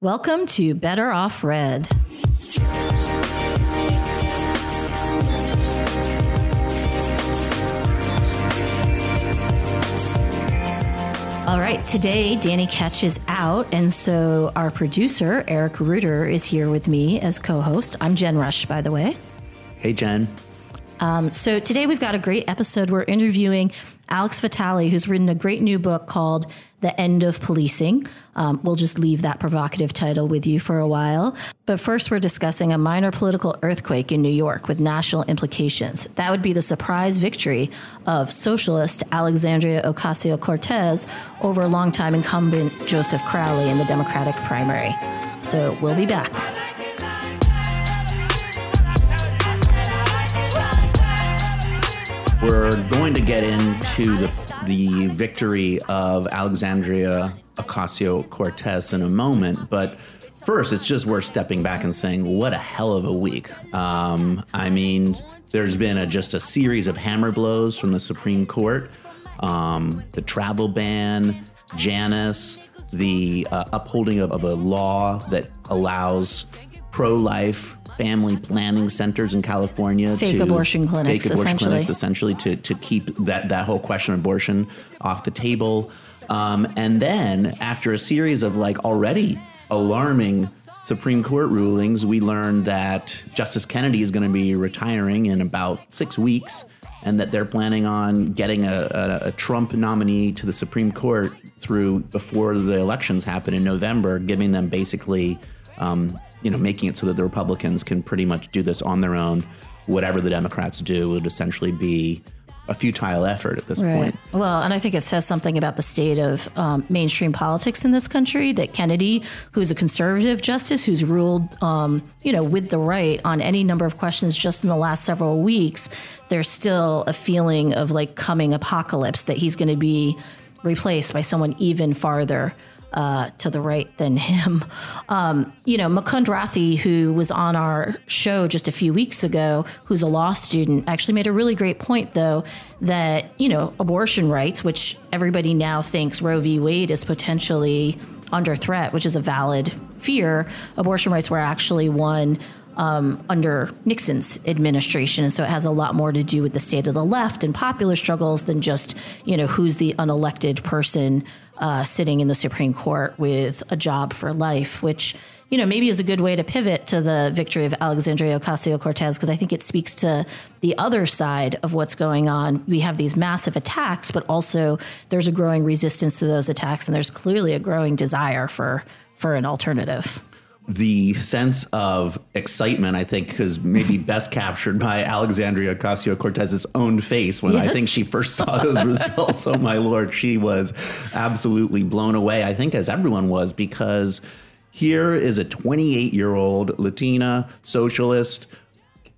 Welcome to Better Off Red. All right, today Danny Katch is out, and so our producer, Eric Ruder, is here with me as co host. I'm Jen Roesch, by the way. Hey, Jen. Um, so today we've got a great episode. We're interviewing Alex Vitale, who's written a great new book called The End of Policing. Um, we'll just leave that provocative title with you for a while. But first, we're discussing a minor political earthquake in New York with national implications. That would be the surprise victory of socialist Alexandria Ocasio Cortez over longtime incumbent Joseph Crowley in the Democratic primary. So we'll be back. We're going to get into the, the victory of Alexandria Ocasio Cortez in a moment, but first, it's just worth stepping back and saying, what a hell of a week. Um, I mean, there's been a, just a series of hammer blows from the Supreme Court um, the travel ban, Janus, the uh, upholding of, of a law that allows pro life family planning centers in California Fake to abortion clinics, fake abortion essentially. clinics essentially to to keep that that whole question of abortion off the table. Um, and then after a series of like already alarming Supreme Court rulings, we learned that Justice Kennedy is going to be retiring in about six weeks. And that they're planning on getting a, a, a Trump nominee to the Supreme Court through before the elections happen in November, giving them basically um, you know, making it so that the Republicans can pretty much do this on their own. Whatever the Democrats do would essentially be a futile effort at this point. Well, and I think it says something about the state of um, mainstream politics in this country that Kennedy, who's a conservative justice who's ruled, um, you know, with the right on any number of questions just in the last several weeks, there's still a feeling of like coming apocalypse that he's going to be replaced by someone even farther uh, to the right than him. Um, you know, Mukund Rathi, who was on our show just a few weeks ago, who's a law student, actually made a really great point, though, that, you know, abortion rights, which everybody now thinks Roe v. Wade is potentially under threat, which is a valid fear, abortion rights were actually won um, under Nixon's administration, and so it has a lot more to do with the state of the left and popular struggles than just you know who's the unelected person uh, sitting in the Supreme Court with a job for life, which you know maybe is a good way to pivot to the victory of Alexandria Ocasio Cortez because I think it speaks to the other side of what's going on. We have these massive attacks, but also there's a growing resistance to those attacks, and there's clearly a growing desire for for an alternative the sense of excitement, I think, is maybe best captured by Alexandria Ocasio Cortez's own face when I think she first saw those results. Oh my lord, she was absolutely blown away. I think as everyone was because here is a 28 year old Latina socialist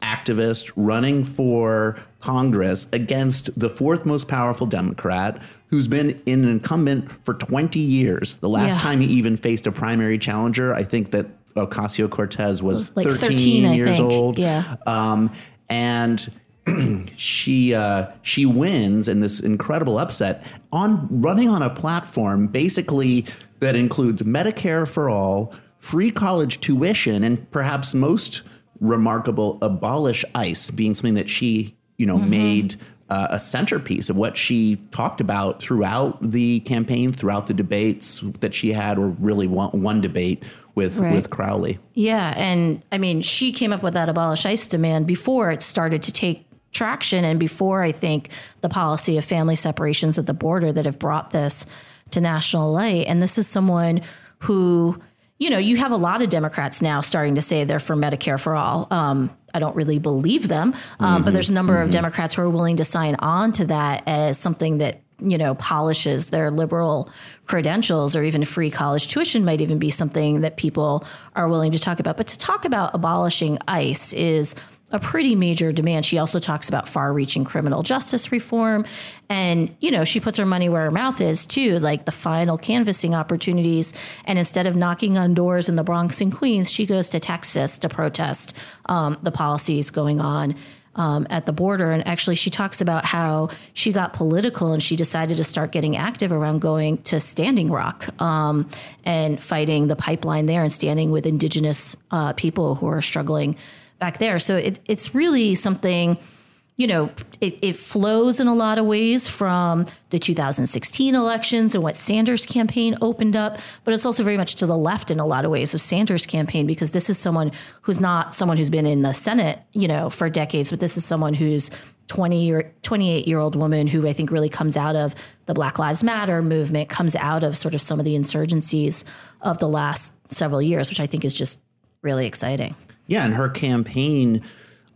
activist running for Congress against the fourth most powerful Democrat who's been an incumbent for 20 years. The last Yeah. time he even faced a primary challenger, I think that Ocasio Cortez was Like 13, 13, years think. old. Yeah. Um, and she uh, she wins in this incredible upset on running on a platform basically that includes Medicare for all, free college tuition, and perhaps most remarkable, abolish ICE being something that she you know made. Uh, a centerpiece of what she talked about throughout the campaign, throughout the debates that she had, or really one, one debate with Right. with Crowley. Yeah, and I mean, she came up with that abolish ICE demand before it started to take traction, and before I think the policy of family separations at the border that have brought this to national light. And this is someone who, you know, you have a lot of Democrats now starting to say they're for Medicare for all. Um, I don't really believe them, um, but there's a number of Democrats who are willing to sign on to that as something that you know polishes their liberal credentials or even free college tuition might even be something that people are willing to talk about. But to talk about abolishing ice is a pretty major demand. She also talks about far-reaching criminal justice reform. And you know she puts her money where her mouth is too like the final canvassing opportunities. And instead of knocking on doors in the bronx and queens she goes to texas to protest um, the policies going on um, at the border. And actually, she talks about how she got political and she decided to start getting active around going to Standing Rock um, and fighting the pipeline there and standing with indigenous uh, people who are struggling back there. So it, it's really something you know, it, it, flows in a lot of ways from the 2016 elections and what Sanders' campaign opened up, but it's also very much to the left in a lot of ways of Sanders' campaign because this is someone who's not someone who's been in the Senate, you know, for decades, but this is someone who's 20 or 28 year old woman who I think really comes out of the Black Lives Matter movement, comes out of sort of some of the insurgencies of the last several years, which I think is just really exciting. Yeah, and her campaign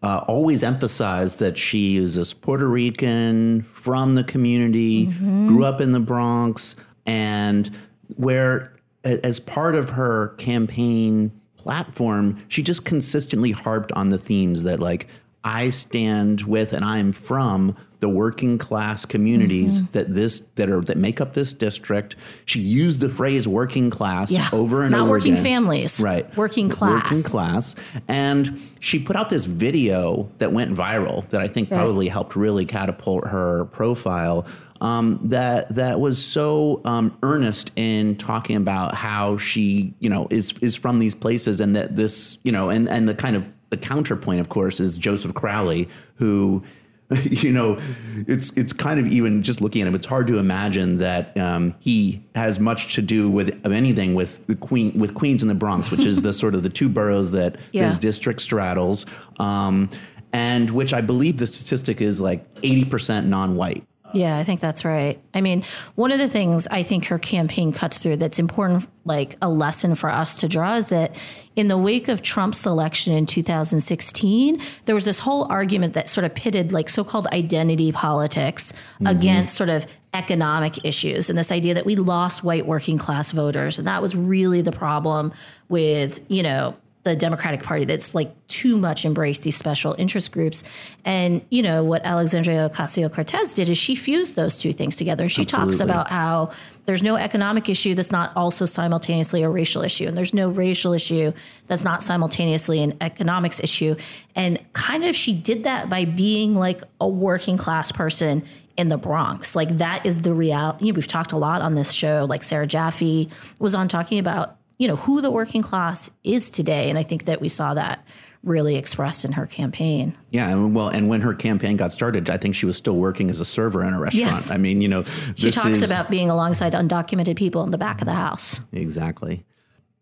uh, always emphasized that she is a Puerto Rican from the community, mm-hmm. grew up in the Bronx, and where, as part of her campaign platform, she just consistently harped on the themes that, like, I stand with and I'm from the working class communities mm-hmm. that this that are that make up this district. She used the phrase working class yeah. over and over. Not over working again. families. Right. Working class. Working class. And she put out this video that went viral that I think right. probably helped really catapult her profile. Um, that that was so um, earnest in talking about how she, you know, is is from these places, and that this, you know, and and the kind of the counterpoint, of course, is Joseph Crowley, who you know, it's it's kind of even just looking at him, it's hard to imagine that um, he has much to do with of anything with the Queen with Queens and the Bronx, which is the sort of the two boroughs that yeah. his district straddles, um, and which I believe the statistic is like eighty percent non-white. Yeah, I think that's right. I mean, one of the things I think her campaign cuts through that's important, like a lesson for us to draw, is that in the wake of Trump's election in 2016, there was this whole argument that sort of pitted like so called identity politics mm-hmm. against sort of economic issues and this idea that we lost white working class voters. And that was really the problem with, you know, the Democratic Party that's like too much embraced these special interest groups. And, you know, what Alexandria Ocasio Cortez did is she fused those two things together. She Absolutely. talks about how there's no economic issue that's not also simultaneously a racial issue, and there's no racial issue that's not simultaneously an economics issue. And kind of she did that by being like a working class person in the Bronx. Like that is the reality. You know, we've talked a lot on this show. Like Sarah Jaffe was on talking about you know who the working class is today. And i think that we saw that really expressed in her campaign. Yeah and well and when her campaign got started i think she was still working as a server in a restaurant. Yes. i mean you know she talks is, about being alongside undocumented people in the back of the house. Exactly.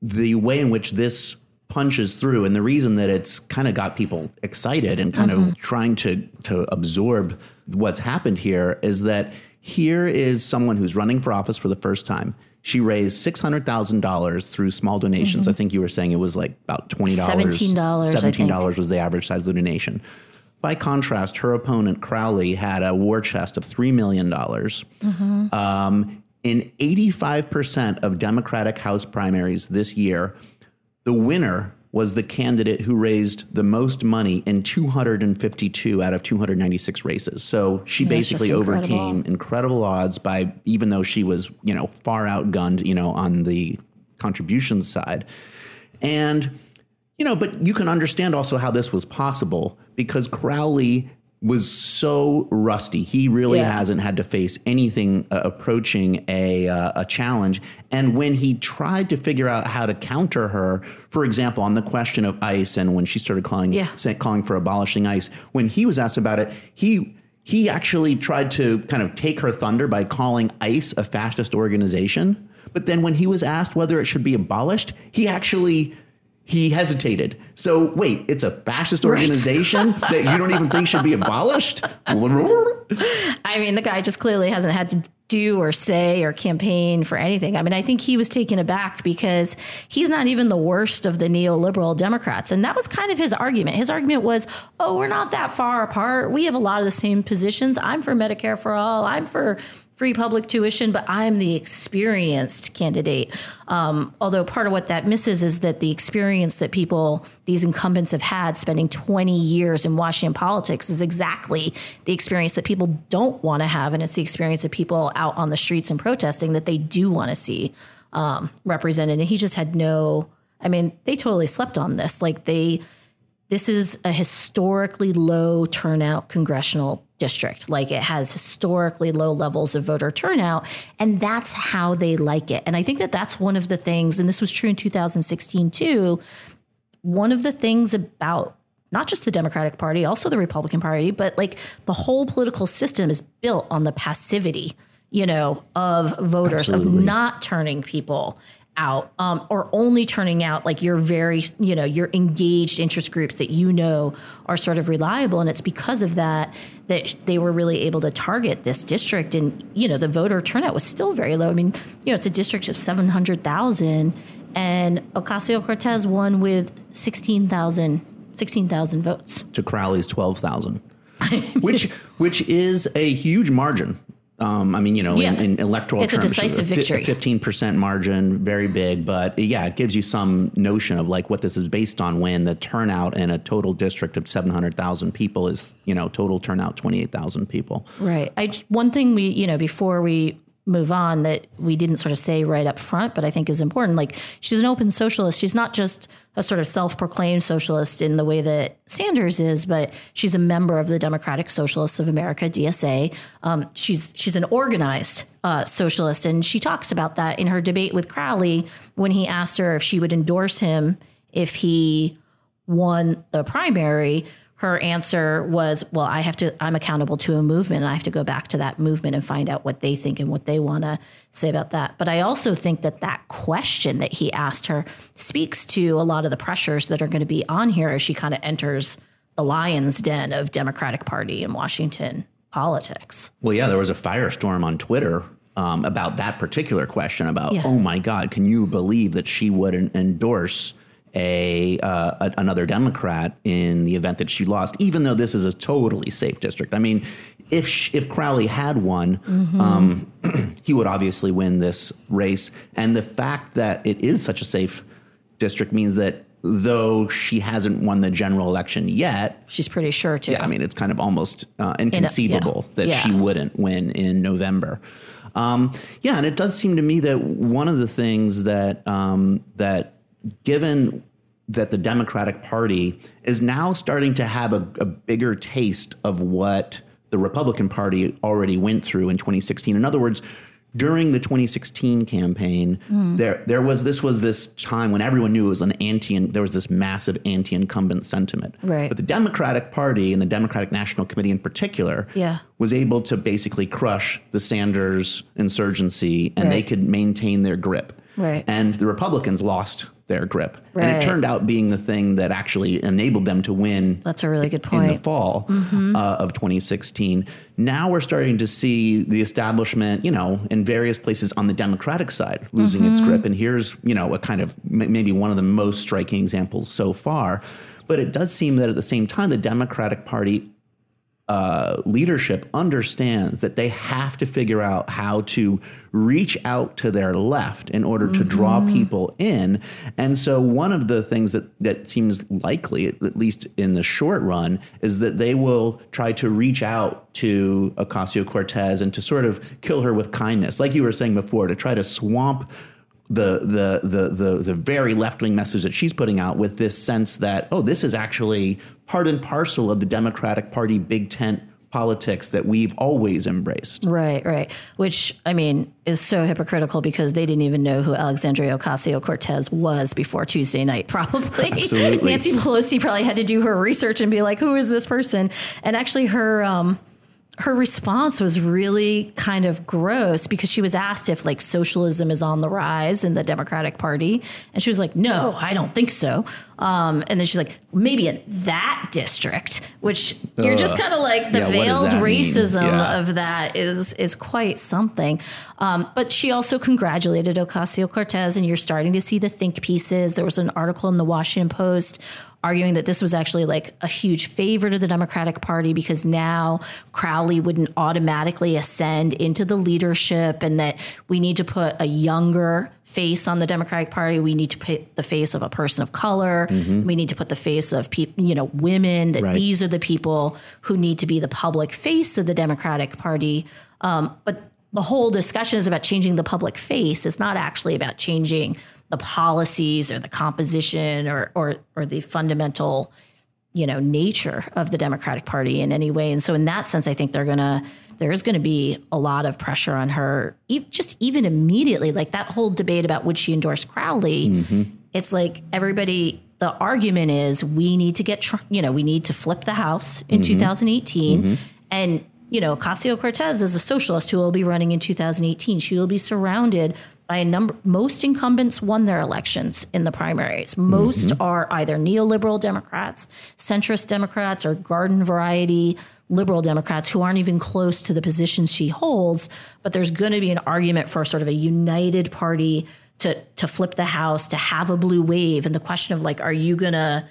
The way in which this punches through and the reason that it's kind of got people excited and kind mm-hmm. of trying to to absorb what's happened here is that here is someone who's running for office for the first time she raised six hundred thousand dollars through small donations. Mm-hmm. I think you were saying it was like about twenty dollars. Seventeen dollars. Seventeen dollars was the average size of the donation. By contrast, her opponent Crowley had a war chest of three million dollars. Mm-hmm. Um, in eighty-five percent of Democratic House primaries this year, the winner was the candidate who raised the most money in 252 out of 296 races. So she basically overcame incredible odds by even though she was, you know, far outgunned, you know, on the contributions side. And you know, but you can understand also how this was possible because Crowley was so rusty. He really yeah. hasn't had to face anything uh, approaching a uh, a challenge. And when he tried to figure out how to counter her, for example, on the question of ICE, and when she started calling yeah. calling for abolishing ICE, when he was asked about it, he he actually tried to kind of take her thunder by calling ICE a fascist organization. But then when he was asked whether it should be abolished, he actually he hesitated. So wait, it's a fascist organization right. that you don't even think should be abolished? I mean, the guy just clearly hasn't had to do or say or campaign for anything. I mean, I think he was taken aback because he's not even the worst of the neoliberal Democrats. And that was kind of his argument. His argument was, oh, we're not that far apart. We have a lot of the same positions. I'm for Medicare for all. I'm for free public tuition, but I'm the experienced candidate. Um, although part of what that misses is that the experience that people, these incumbents have had spending 20 years in Washington politics is exactly the experience that people don't want to have. And it's the experience of people out on the streets and protesting that they do want to see um, represented. And he just had no, I mean, they totally slept on this. Like they, this is a historically low turnout congressional district. Like it has historically low levels of voter turnout, and that's how they like it. And I think that that's one of the things, and this was true in 2016 too. One of the things about not just the Democratic Party, also the Republican Party, but like the whole political system is built on the passivity, you know, of voters, Absolutely. of not turning people out um, or only turning out like your very you know your engaged interest groups that you know are sort of reliable. And it's because of that that they were really able to target this district. And you know the voter turnout was still very low. I mean you know it's a district of 700,000 and Ocasio-Cortez won with 16,000 16,000 votes. To Crowley's 12,000 which which is a huge margin um, I mean, you know, yeah. in, in, electoral it's terms, a decisive victory. Fifteen percent margin, very big, but yeah, it gives you some notion of like what this is based on. When the turnout in a total district of seven hundred thousand people is, you know, total turnout twenty eight thousand people. Right. I one thing we, you know, before we move on that we didn't sort of say right up front, but I think is important. Like she's an open socialist. She's not just a sort of self-proclaimed socialist in the way that Sanders is, but she's a member of the Democratic Socialists of America (DSA). Um, she's she's an organized uh, socialist, and she talks about that in her debate with Crowley when he asked her if she would endorse him if he won the primary her answer was, well, I have to, I'm accountable to a movement and I have to go back to that movement and find out what they think and what they want to say about that. But I also think that that question that he asked her speaks to a lot of the pressures that are going to be on here as she kind of enters the lion's den of Democratic Party in Washington politics. Well, yeah, there was a firestorm on Twitter um, about that particular question about, yeah. oh my God, can you believe that she would endorse a, uh, a, another Democrat in the event that she lost, even though this is a totally safe district. I mean, if she, if Crowley had won, mm-hmm. um, he would obviously win this race. And the fact that it is such a safe district means that though she hasn't won the general election yet, she's pretty sure to. Yeah, I mean, it's kind of almost uh, inconceivable a, yeah. that yeah. she wouldn't win in November. Um, yeah, and it does seem to me that one of the things that um, that given that the Democratic Party is now starting to have a, a, bigger taste of what the Republican Party already went through in 2016. In other words, during the 2016 campaign, mm. there there was this was this time when everyone knew it was an anti there was this massive anti-incumbent sentiment. Right. But the Democratic Party and the Democratic National Committee in particular yeah. was able to basically crush the Sanders insurgency and right. they could maintain their grip. Right. And the Republicans lost their grip. Right. And it turned out being the thing that actually enabled them to win. That's a really good point. In the fall mm-hmm. uh, of 2016. Now we're starting to see the establishment, you know, in various places on the Democratic side losing mm-hmm. its grip. And here's, you know, a kind of maybe one of the most striking examples so far. But it does seem that at the same time, the Democratic Party uh, leadership understands that they have to figure out how to reach out to their left in order to mm-hmm. draw people in. And so, one of the things that, that seems likely, at least in the short run, is that they will try to reach out to Ocasio Cortez and to sort of kill her with kindness, like you were saying before, to try to swamp the the the the, the very left wing message that she's putting out with this sense that oh this is actually part and parcel of the Democratic Party big tent politics that we've always embraced. Right, right. Which I mean is so hypocritical because they didn't even know who Alexandria Ocasio Cortez was before Tuesday night. Probably Absolutely. Nancy Pelosi probably had to do her research and be like, "Who is this person?" And actually, her. Um, her response was really kind of gross because she was asked if like socialism is on the rise in the Democratic Party, and she was like, "No, I don't think so." Um, and then she's like, "Maybe in that district," which you're just kind of like the yeah, veiled racism yeah. of that is is quite something. Um, but she also congratulated Ocasio Cortez, and you're starting to see the think pieces. There was an article in the Washington Post arguing that this was actually like a huge favor to the Democratic Party because now Crowley wouldn't automatically ascend into the leadership and that we need to put a younger face on the Democratic Party. We need to put the face of a person of color. Mm-hmm. We need to put the face of people, you know, women, that right. these are the people who need to be the public face of the Democratic Party. Um, but the whole discussion is about changing the public face. It's not actually about changing the policies or the composition or or or the fundamental you know nature of the Democratic Party in any way. And so in that sense, I think they're gonna there's going to be a lot of pressure on her, just even immediately. Like that whole debate about would she endorse Crowley? Mm-hmm. It's like everybody. The argument is we need to get, you know, we need to flip the House in mm-hmm. 2018, mm-hmm. and you know, Ocasio Cortez is a socialist who will be running in 2018. She will be surrounded by a number. Most incumbents won their elections in the primaries. Most mm-hmm. are either neoliberal Democrats, centrist Democrats, or garden variety liberal Democrats who aren't even close to the positions she holds. But there's going to be an argument for sort of a united party to to flip the House, to have a blue wave, and the question of like, are you gonna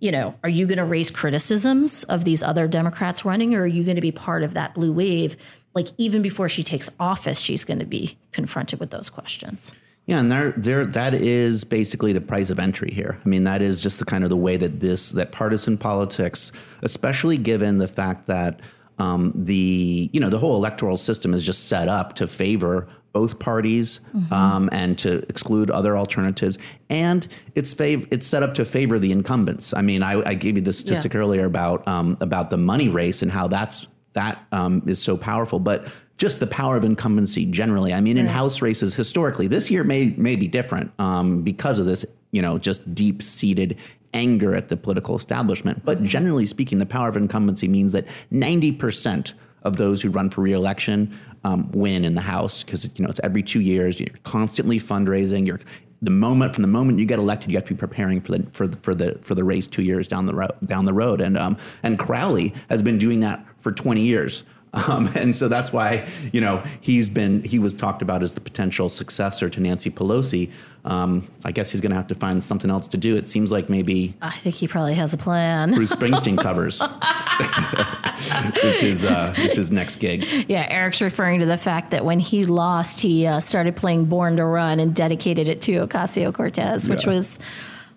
you know, are you going to raise criticisms of these other Democrats running, or are you going to be part of that blue wave? Like even before she takes office, she's going to be confronted with those questions. Yeah, and there, there, that is basically the price of entry here. I mean, that is just the kind of the way that this, that partisan politics, especially given the fact that um, the, you know, the whole electoral system is just set up to favor both parties mm-hmm. um, and to exclude other alternatives. And it's fav- it's set up to favor the incumbents. I mean, I, I gave you the statistic yeah. earlier about um, about the money race and how that's that um, is so powerful, but just the power of incumbency generally. I mean, in House races historically, this year may may be different um, because of this, you know, just deep seated anger at the political establishment. But mm-hmm. generally speaking, the power of incumbency means that ninety percent of those who run for reelection um, win in the House because you know it's every two years. You're constantly fundraising. You're the moment from the moment you get elected, you have to be preparing for the for the for the for the race two years down the road down the road. And um, and Crowley has been doing that for 20 years. Um, and so that's why you know he's been he was talked about as the potential successor to Nancy Pelosi. Um, I guess he's going to have to find something else to do. It seems like maybe I think he probably has a plan. Bruce Springsteen covers. this is uh, this is next gig. Yeah, Eric's referring to the fact that when he lost, he uh, started playing "Born to Run" and dedicated it to Ocasio Cortez, which yeah. was.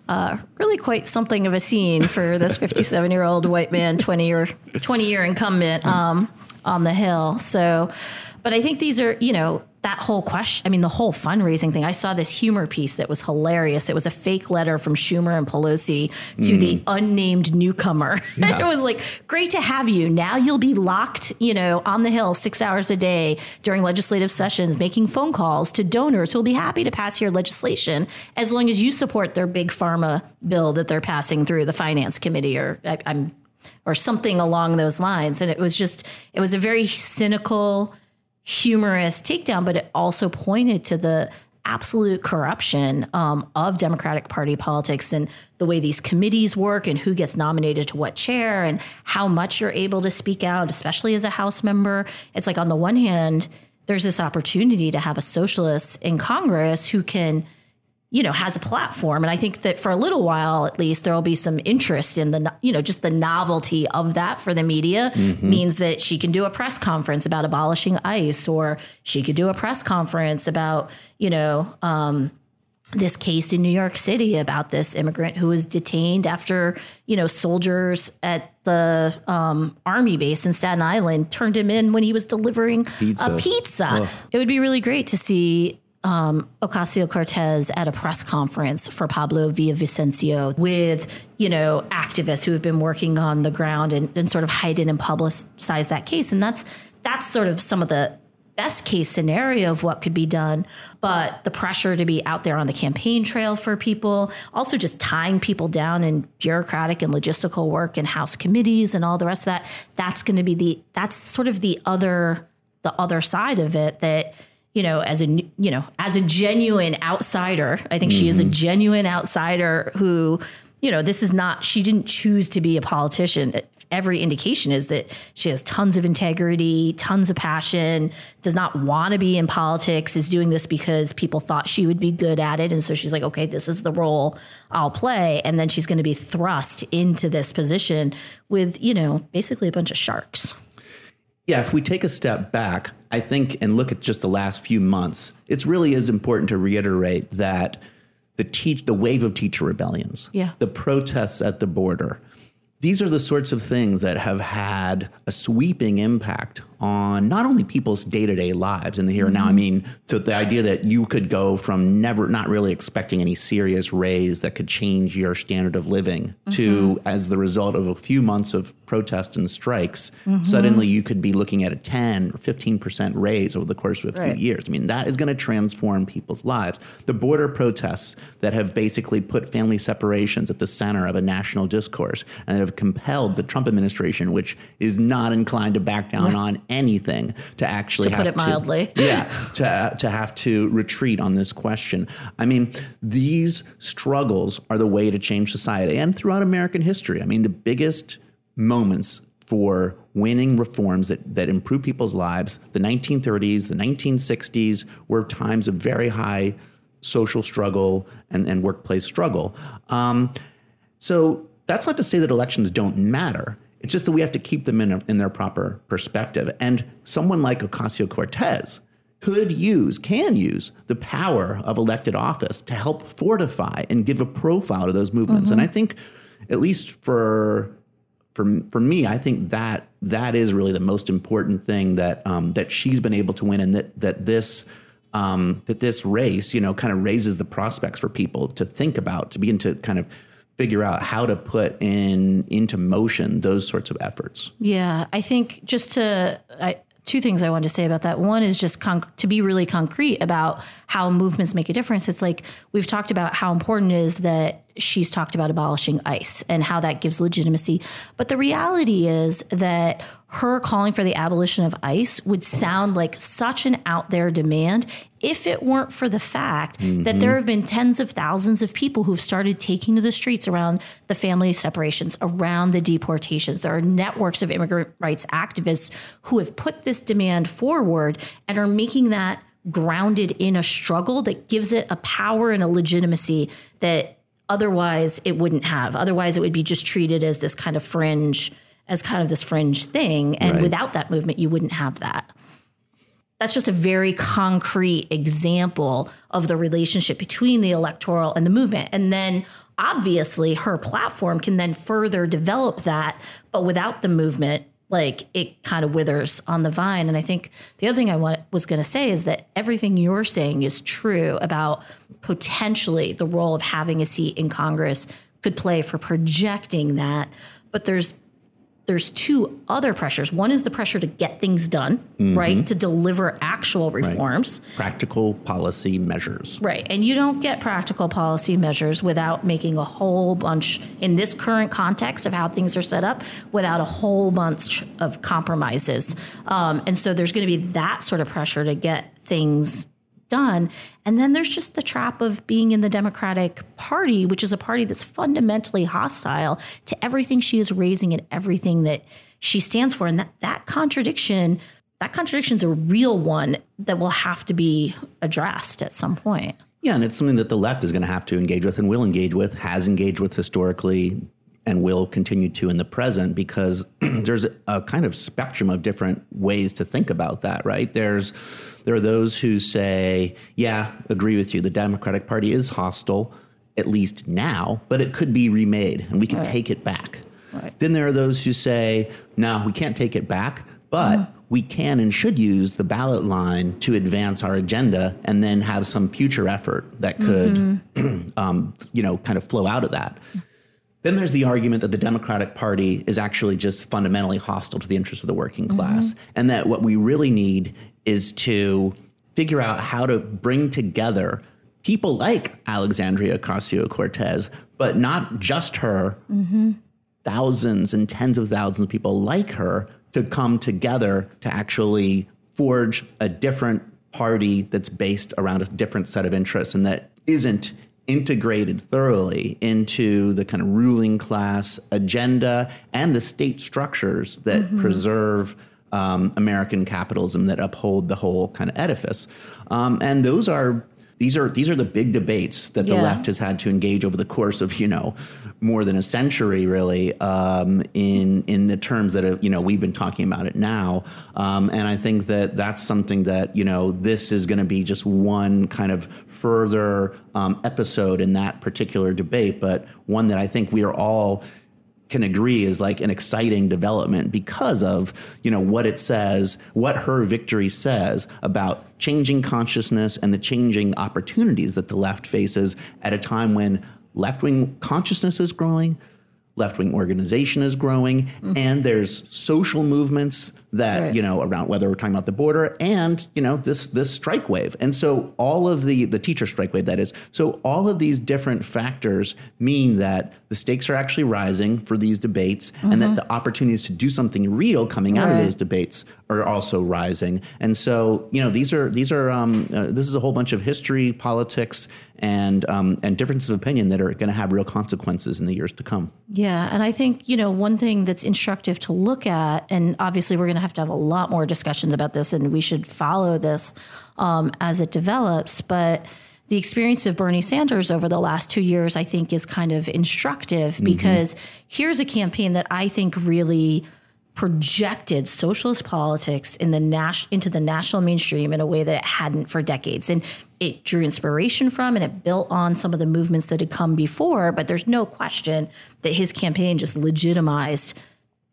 Uh, really quite something of a scene for this 57 year old white man, 20 year 20 year incumbent um, on the Hill. So, but I think these are, you know, that whole question, I mean, the whole fundraising thing. I saw this humor piece that was hilarious. It was a fake letter from Schumer and Pelosi to mm. the unnamed newcomer. Yeah. it was like, great to have you. Now you'll be locked, you know, on the Hill six hours a day during legislative sessions, making phone calls to donors who'll be happy to pass your legislation as long as you support their big pharma bill that they're passing through the finance committee or I, I'm or something along those lines. And it was just, it was a very cynical, humorous takedown, but it also pointed to the absolute corruption um, of Democratic Party politics and the way these committees work and who gets nominated to what chair and how much you're able to speak out, especially as a House member. It's like, on the one hand, there's this opportunity to have a socialist in Congress who can you know has a platform and i think that for a little while at least there will be some interest in the you know just the novelty of that for the media mm-hmm. means that she can do a press conference about abolishing ice or she could do a press conference about you know um, this case in New York City about this immigrant who was detained after, you know, soldiers at the um, army base in Staten Island turned him in when he was delivering pizza. a pizza. It would be really great to see um, Ocasio Cortez at a press conference for Pablo Villavicencio with, you know, activists who have been working on the ground and, and sort of hidden and publicize that case. And that's that's sort of some of the best case scenario of what could be done, but the pressure to be out there on the campaign trail for people, also just tying people down in bureaucratic and logistical work and house committees and all the rest of that, that's going to be the that's sort of the other the other side of it that you know, as a you know, as a genuine outsider, I think mm-hmm. she is a mm-hmm. genuine outsider who, you know, this is not she didn't choose to be a politician. Every indication is that she has tons of integrity, tons of passion, does not want to be in politics, is doing this because people thought she would be good at it. And so she's like, okay, this is the role I'll play. And then she's going to be thrust into this position with, you know, basically a bunch of sharks. Yeah, if we take a step back, I think, and look at just the last few months, it really is important to reiterate that the teach the wave of teacher rebellions, yeah. the protests at the border, these are the sorts of things that have had a sweeping impact on not only people's day to day lives in the here and now. I mm-hmm. mean, to the idea that you could go from never, not really expecting any serious raise that could change your standard of living mm-hmm. to, as the result of a few months of protests and strikes, mm-hmm. suddenly you could be looking at a 10 or 15% raise over the course of a Right. few years. I mean, that is going to transform people's lives. The border protests that have basically put family separations at the center of a national discourse and have compelled the Trump administration, which is not inclined to back down on anything, to actually To put it mildly. yeah, to to have to retreat on this question. I mean, these struggles are the way to change society, and throughout American history. I mean, the biggest moments for winning reforms that, that improve people's lives, the 1930s, the 1960s were times of very high social struggle and, and workplace struggle. Um, so that's not to say that elections don't matter. It's just that we have to keep them in, a, in their proper perspective. And someone like Ocasio Cortez could use, can use the power of elected office to help fortify and give a profile to those movements. And I think, at least for for for me, I think that that is really the most important thing that um, that she's been able to win, and that that this um, that this race, you know, kind of raises the prospects for people to think about, to begin to kind of figure out how to put in into motion those sorts of efforts. Yeah, I think just to I, two things I wanted to say about that. One is just conc- to be really concrete about how movements make a difference. It's like we've talked about how important it is that she's talked about abolishing ICE and how that gives legitimacy. But the reality is that her calling for the abolition of ICE would sound like such an out there demand if it weren't for the fact that mm-hmm. there have been tens of thousands of people who've started taking to the streets around the family separations, around the deportations. There are networks of immigrant rights activists who have put this demand forward and are making that grounded in a struggle that gives it a power and a legitimacy that otherwise it wouldn't have. Otherwise, it would be just treated as this kind of fringe, as kind of this fringe thing. And Right. without that movement, you wouldn't have that. That's just a very concrete example of the relationship between the electoral and the movement. And then obviously her platform can then further develop that, but without the movement, like it kind of withers on the vine. And I think the other thing I want, was going to say is that everything you're saying is true about potentially the role of having a seat in Congress could play for projecting that. But there's there's two other pressures. One is the pressure to get things done, right? To deliver actual reforms. Practical policy measures. Right. And you don't get practical policy measures without making a whole bunch, in this current context of how things are set up, without a whole bunch of compromises. Um, and so there's going to be that sort of pressure to get things done. And then there's just the trap of being in the Democratic Party, which is a party that's fundamentally hostile to everything she is raising and everything that she stands for. And that, that contradiction, that contradiction is a real one that will have to be addressed at some point. Yeah, and it's something that the left is going to have to engage with and will engage with, has engaged with historically, and will continue to in the present because there's a kind of spectrum of different ways to think about that, right? There's there are those who say, yeah, agree with you. The Democratic Party is hostile, at least now, but it could be remade and we can take it back. Right. Then there are those who say, no, we can't take it back, but we can and should use the ballot line to advance our agenda and then have some future effort that could, um, you know, kind of flow out of that. Then there's the argument that the Democratic Party is actually just fundamentally hostile to the interests of the working mm-hmm. class, and that what we really need is to figure out how to bring together people like Alexandria Ocasio Cortez, but not just her, mm-hmm. thousands and tens of thousands of people like her to come together to actually forge a different party that's based around a different set of interests and that isn't integrated thoroughly into the kind of ruling class agenda and the state structures that preserve um, American capitalism that uphold the whole kind of edifice. Um, and those are these are these are the big debates that the Yeah. left has had to engage over the course of you know more than a century really um, in in the terms that have, you know we've been talking about it now. Um, and I think that that's something that you know this is going to be just one kind of further um, episode in that particular debate but one that I think we are all can agree is like an exciting development because of you know what it says what her victory says about changing consciousness and the changing opportunities that the left faces at a time when left-wing consciousness is growing left-wing organization is growing mm-hmm. and there's social movements that right. you know around whether we're talking about the border and you know this this strike wave and so all of the the teacher strike wave that is so all of these different factors mean that the stakes are actually rising for these debates mm-hmm. and that mm-hmm. the opportunities to do something real coming out right. of those debates are also rising and so you know these are these are um, uh, this is a whole bunch of history politics and um, and differences of opinion that are going to have real consequences in the years to come yeah and i think you know one thing that's instructive to look at and obviously we're going to have to have a lot more discussions about this, and we should follow this um, as it develops. But the experience of Bernie Sanders over the last two years, I think, is kind of instructive mm-hmm. because here's a campaign that I think really projected socialist politics in the nas- into the national mainstream in a way that it hadn't for decades. And it drew inspiration from and it built on some of the movements that had come before. But there's no question that his campaign just legitimized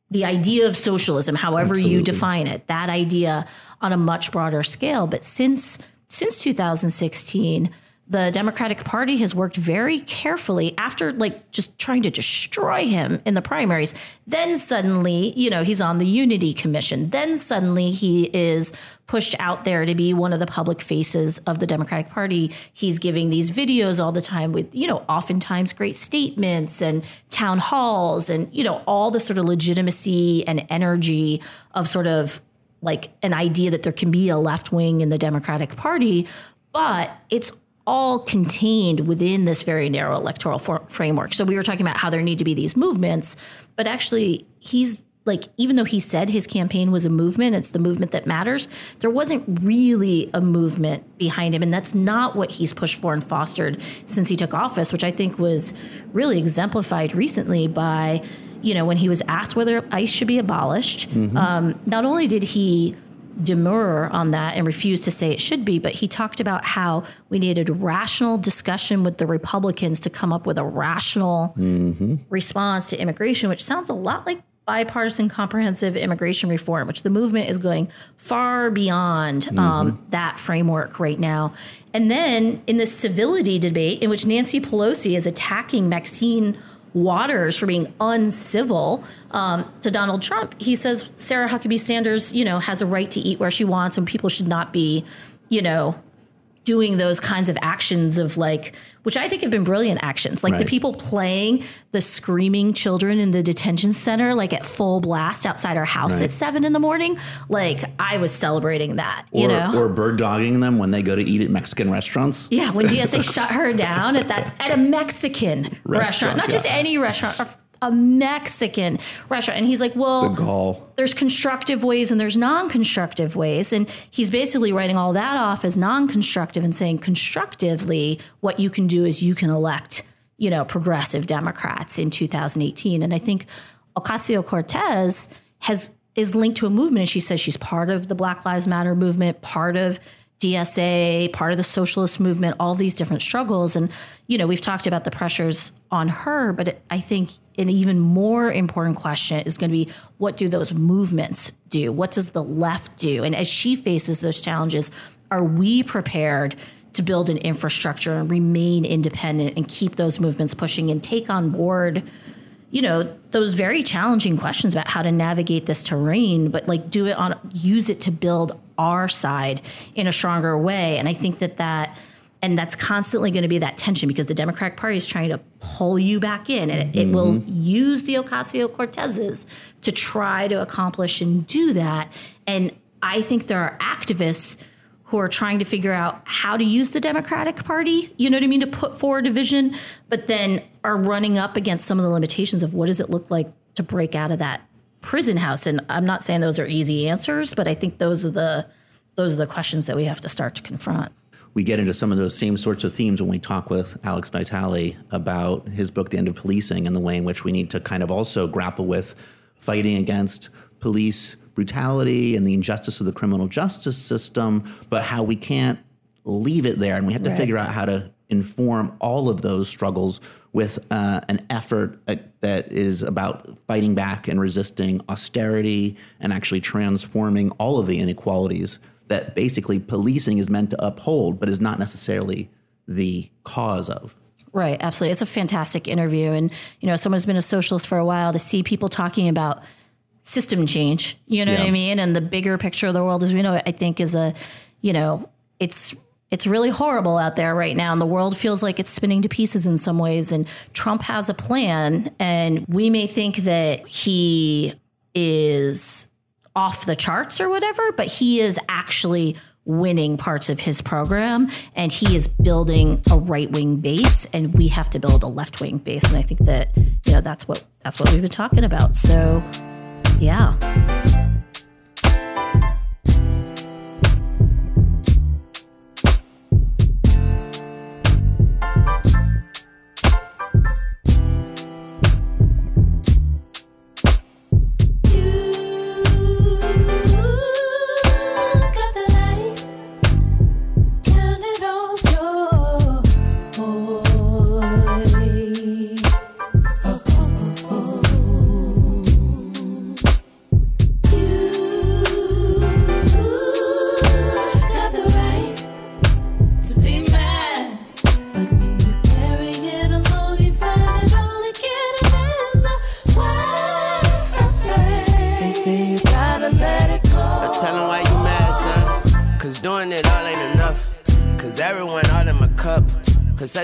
the idea of socialism, however Absolutely. you define it, that idea on a much broader scale. But since since 2016, the Democratic Party has worked very carefully after like just trying to destroy him in the primaries. Then suddenly, you know, he's on the Unity Commission. Then suddenly he is pushed out there to be one of the public faces of the Democratic Party. He's giving these videos all the time with, you know, oftentimes great statements and town halls and, you know, all the sort of legitimacy and energy of sort of like an idea that there can be a left wing in the Democratic Party, but it's all contained within this very narrow electoral for- framework. So we were talking about how there need to be these movements, but actually he's like even though he said his campaign was a movement, it's the movement that matters. There wasn't really a movement behind him and that's not what he's pushed for and fostered since he took office, which I think was really exemplified recently by you know when he was asked whether ICE should be abolished. Mm-hmm. Um, not only did he demur on that and refused to say it should be, but he talked about how we needed rational discussion with the Republicans to come up with a rational mm-hmm. response to immigration, which sounds a lot like bipartisan comprehensive immigration reform, which the movement is going far beyond um, mm-hmm. um, that framework right now. And then in the civility debate, in which Nancy Pelosi is attacking Maxine Waters for being uncivil um, to Donald Trump. He says Sarah Huckabee Sanders, you know, has a right to eat where she wants, and people should not be, you know, doing those kinds of actions of like which i think have been brilliant actions like right. the people playing the screaming children in the detention center like at full blast outside our house right. at seven in the morning like i was celebrating that or, you know or bird dogging them when they go to eat at mexican restaurants yeah when dsa shut her down at that at a mexican restaurant, restaurant not yeah. just any restaurant a Mexican restaurant. And he's like, well, the there's constructive ways and there's non constructive ways. And he's basically writing all that off as non constructive and saying constructively, what you can do is you can elect, you know, progressive Democrats in 2018. And I think Ocasio Cortez has is linked to a movement and she says she's part of the Black Lives Matter movement, part of DSA, part of the socialist movement, all these different struggles. And, you know, we've talked about the pressures on her, but it, I think an even more important question is going to be what do those movements do? What does the left do? And as she faces those challenges, are we prepared to build an infrastructure and remain independent and keep those movements pushing and take on board? You know those very challenging questions about how to navigate this terrain but like do it on use it to build our side in a stronger way. And I think that that and that's constantly going to be that tension because the Democratic Party is trying to pull you back in, and it, mm-hmm. will use the Ocasio Cortezes to try to accomplish and do that. And I think there are activists who are trying to figure out how to use the Democratic Party, you know what I mean, to put forward a vision, but then are running up against some of the limitations of what does it look like to break out of that prison house. And I'm not saying those are easy answers, but I think those are the those are the questions that we have to start to confront. We get into some of those same sorts of themes when we talk with Alex Vitale about his book, The End of Policing, and the way in which we need to kind of also grapple with fighting against police brutality and the injustice of the criminal justice system, but how we can't leave it there and we have to right. figure out how to inform all of those struggles with uh, an effort uh, that is about fighting back and resisting austerity and actually transforming all of the inequalities that basically policing is meant to uphold, but is not necessarily the cause of. Right, absolutely. It's a fantastic interview. And, you know, someone who's been a socialist for a while to see people talking about system change, you know yeah. what I mean? And the bigger picture of the world as we know it, I think is a, you know, it's it's really horrible out there right now and the world feels like it's spinning to pieces in some ways and Trump has a plan and we may think that he is off the charts or whatever, but he is actually winning parts of his program and he is building a right-wing base and we have to build a left-wing base and I think that you know that's what that's what we've been talking about. So yeah.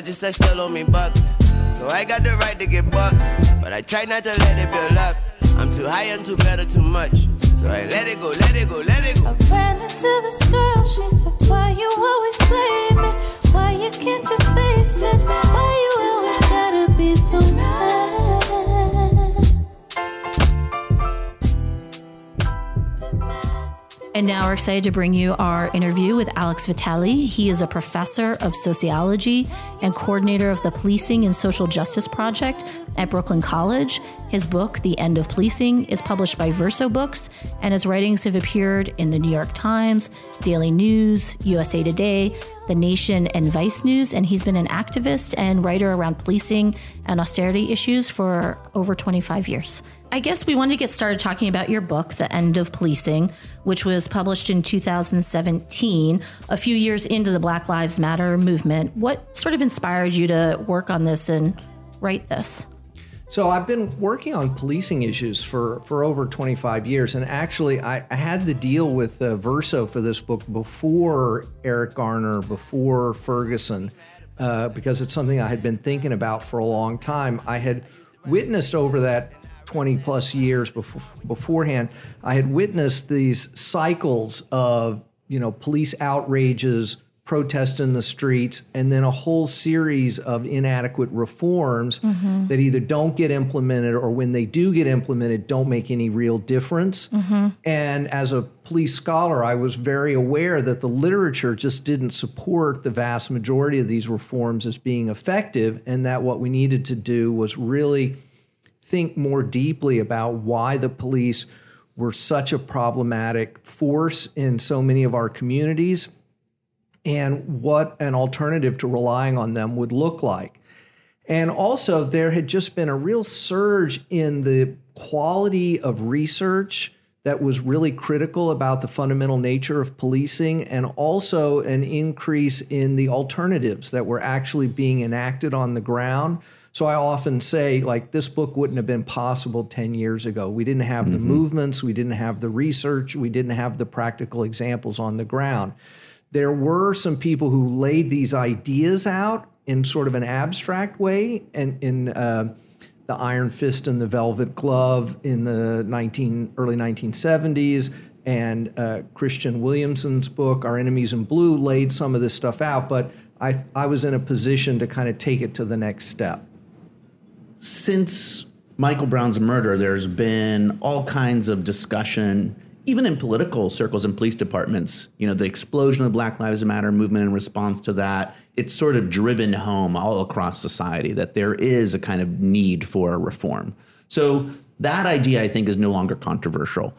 Just I still owe me bucks. So I got the right to get bucked. But I try not to let it build up. I'm too high and too better too much. So I let it go, let it go, let it go. I ran into this girl, she said, Why you always blame me? Why you can't just And now we're excited to bring you our interview with Alex Vitale. He is a professor of sociology and coordinator of the Policing and Social Justice Project at Brooklyn College. His book, The End of Policing, is published by Verso Books, and his writings have appeared in the New York Times, Daily News, USA Today, The Nation, and Vice News. And he's been an activist and writer around policing and austerity issues for over 25 years. I guess we wanted to get started talking about your book, The End of Policing, which was published in 2017, a few years into the Black Lives Matter movement. What sort of inspired you to work on this and write this? So I've been working on policing issues for, for over 25 years, and actually I, I had the deal with uh, Verso for this book before Eric Garner, before Ferguson, uh, because it's something I had been thinking about for a long time. I had witnessed over that 20 plus years before, beforehand, I had witnessed these cycles of, you know, police outrages, protests in the streets, and then a whole series of inadequate reforms mm-hmm. that either don't get implemented or when they do get implemented, don't make any real difference. Mm-hmm. And as a police scholar, I was very aware that the literature just didn't support the vast majority of these reforms as being effective, and that what we needed to do was really think more deeply about why the police were such a problematic force in so many of our communities and what an alternative to relying on them would look like. And also, there had just been a real surge in the quality of research that was really critical about the fundamental nature of policing, and also an increase in the alternatives that were actually being enacted on the ground so I often say, like, this book wouldn't have been possible 10 years ago. We didn't have mm-hmm. the movements, we didn't have the research, we didn't have the practical examples on the ground. There were some people who laid these ideas out in sort of an abstract way and in uh, the Iron Fist and the Velvet Glove in the 19, early 1970s. And uh, Kristian Williams's book, Our Enemies in Blue, laid some of this stuff out, but I, I was in a position to kind of take it to the next step since Michael Brown's murder, there's been all kinds of discussion, even in political circles and police departments. You know, the explosion of the Black Lives Matter movement in response to that, it's sort of driven home all across society that there is a kind of need for reform. So that idea, I think, is no longer controversial.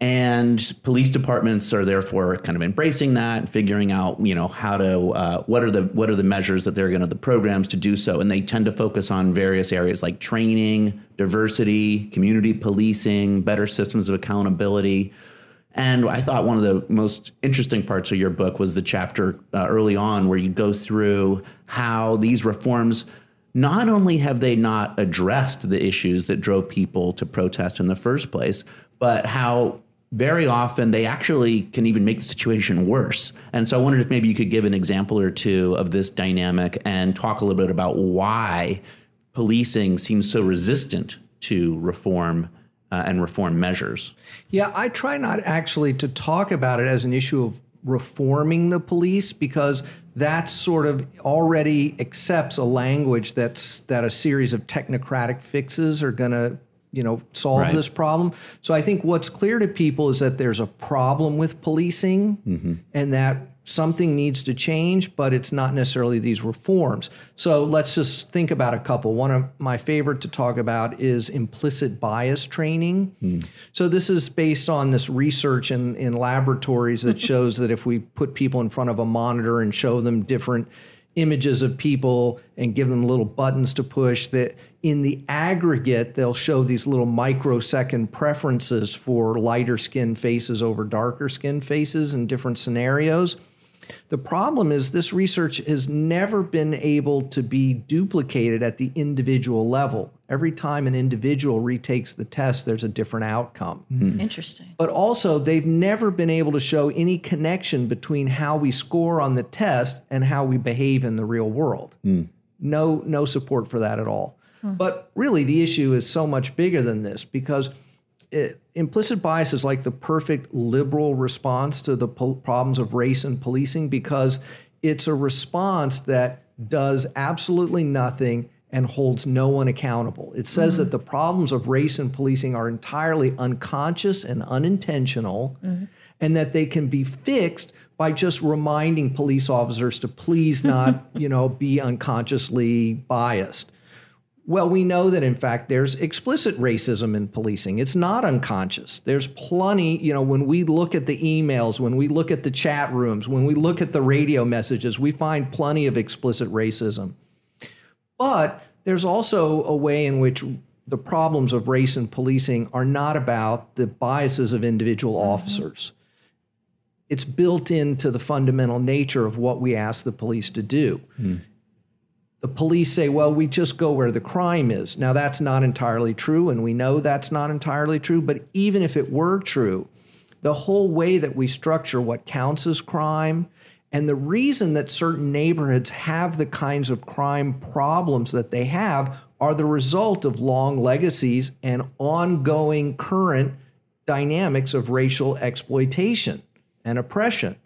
And police departments are therefore kind of embracing that and figuring out, you know, how to uh, what are the what are the measures that they're going to the programs to do so, and they tend to focus on various areas like training, diversity, community policing, better systems of accountability. And I thought one of the most interesting parts of your book was the chapter uh, early on where you go through how these reforms not only have they not addressed the issues that drove people to protest in the first place, but how very often they actually can even make the situation worse. And so I wondered if maybe you could give an example or two of this dynamic and talk a little bit about why policing seems so resistant to reform uh, and reform measures. Yeah, I try not actually to talk about it as an issue of reforming the police because that sort of already accepts a language that's that a series of technocratic fixes are going to you know solve Right. this problem. So i think what's clear to people is that there's a problem with policing mm-hmm. and that something needs to change but it's not necessarily these reforms. So let's just think about a couple. One of my favorite to talk about is implicit bias training. Hmm. So this is based on this research in, in laboratories that shows that if we put people in front of a monitor and show them different images of people and give them little buttons to push that in the aggregate they'll show these little microsecond preferences for lighter skinned faces over darker skinned faces in different scenarios the problem is this research has never been able to be duplicated at the individual level every time an individual retakes the test there's a different outcome hmm. Interesting. but also they've never been able to show any connection between how we score on the test and how we behave in the real world. Hmm. No, no support for that at all. Hmm. But really, the issue is so much bigger than this because it, implicit bias is like the perfect liberal response to the problems of race and policing because it's a response that does absolutely nothing and holds no one accountable. It says that mm-hmm. the problems of race and policing are entirely unconscious and unintentional mm-hmm. and that they can be fixed by just reminding police officers to please not, you know, be unconsciously biased. Well, we know that in fact there's explicit racism in policing. It's not unconscious. There's plenty, you know, when we look at the emails, when we look at the chat rooms, when we look at the radio messages, we find plenty of explicit racism. But there's also a way in which the problems of race and policing are not about the biases of individual mm-hmm. officers. It's built into the fundamental nature of what we ask the police to do hmm. The police say, well, we just go where the crime is. Now, that's not entirely true, and we know that's not entirely true. But even if it were true, the whole way that we structure what counts as crime and the reason that certain neighborhoods have the kinds of crime problems that they have are the result of long legacies and ongoing current dynamics of racial exploitation and oppression.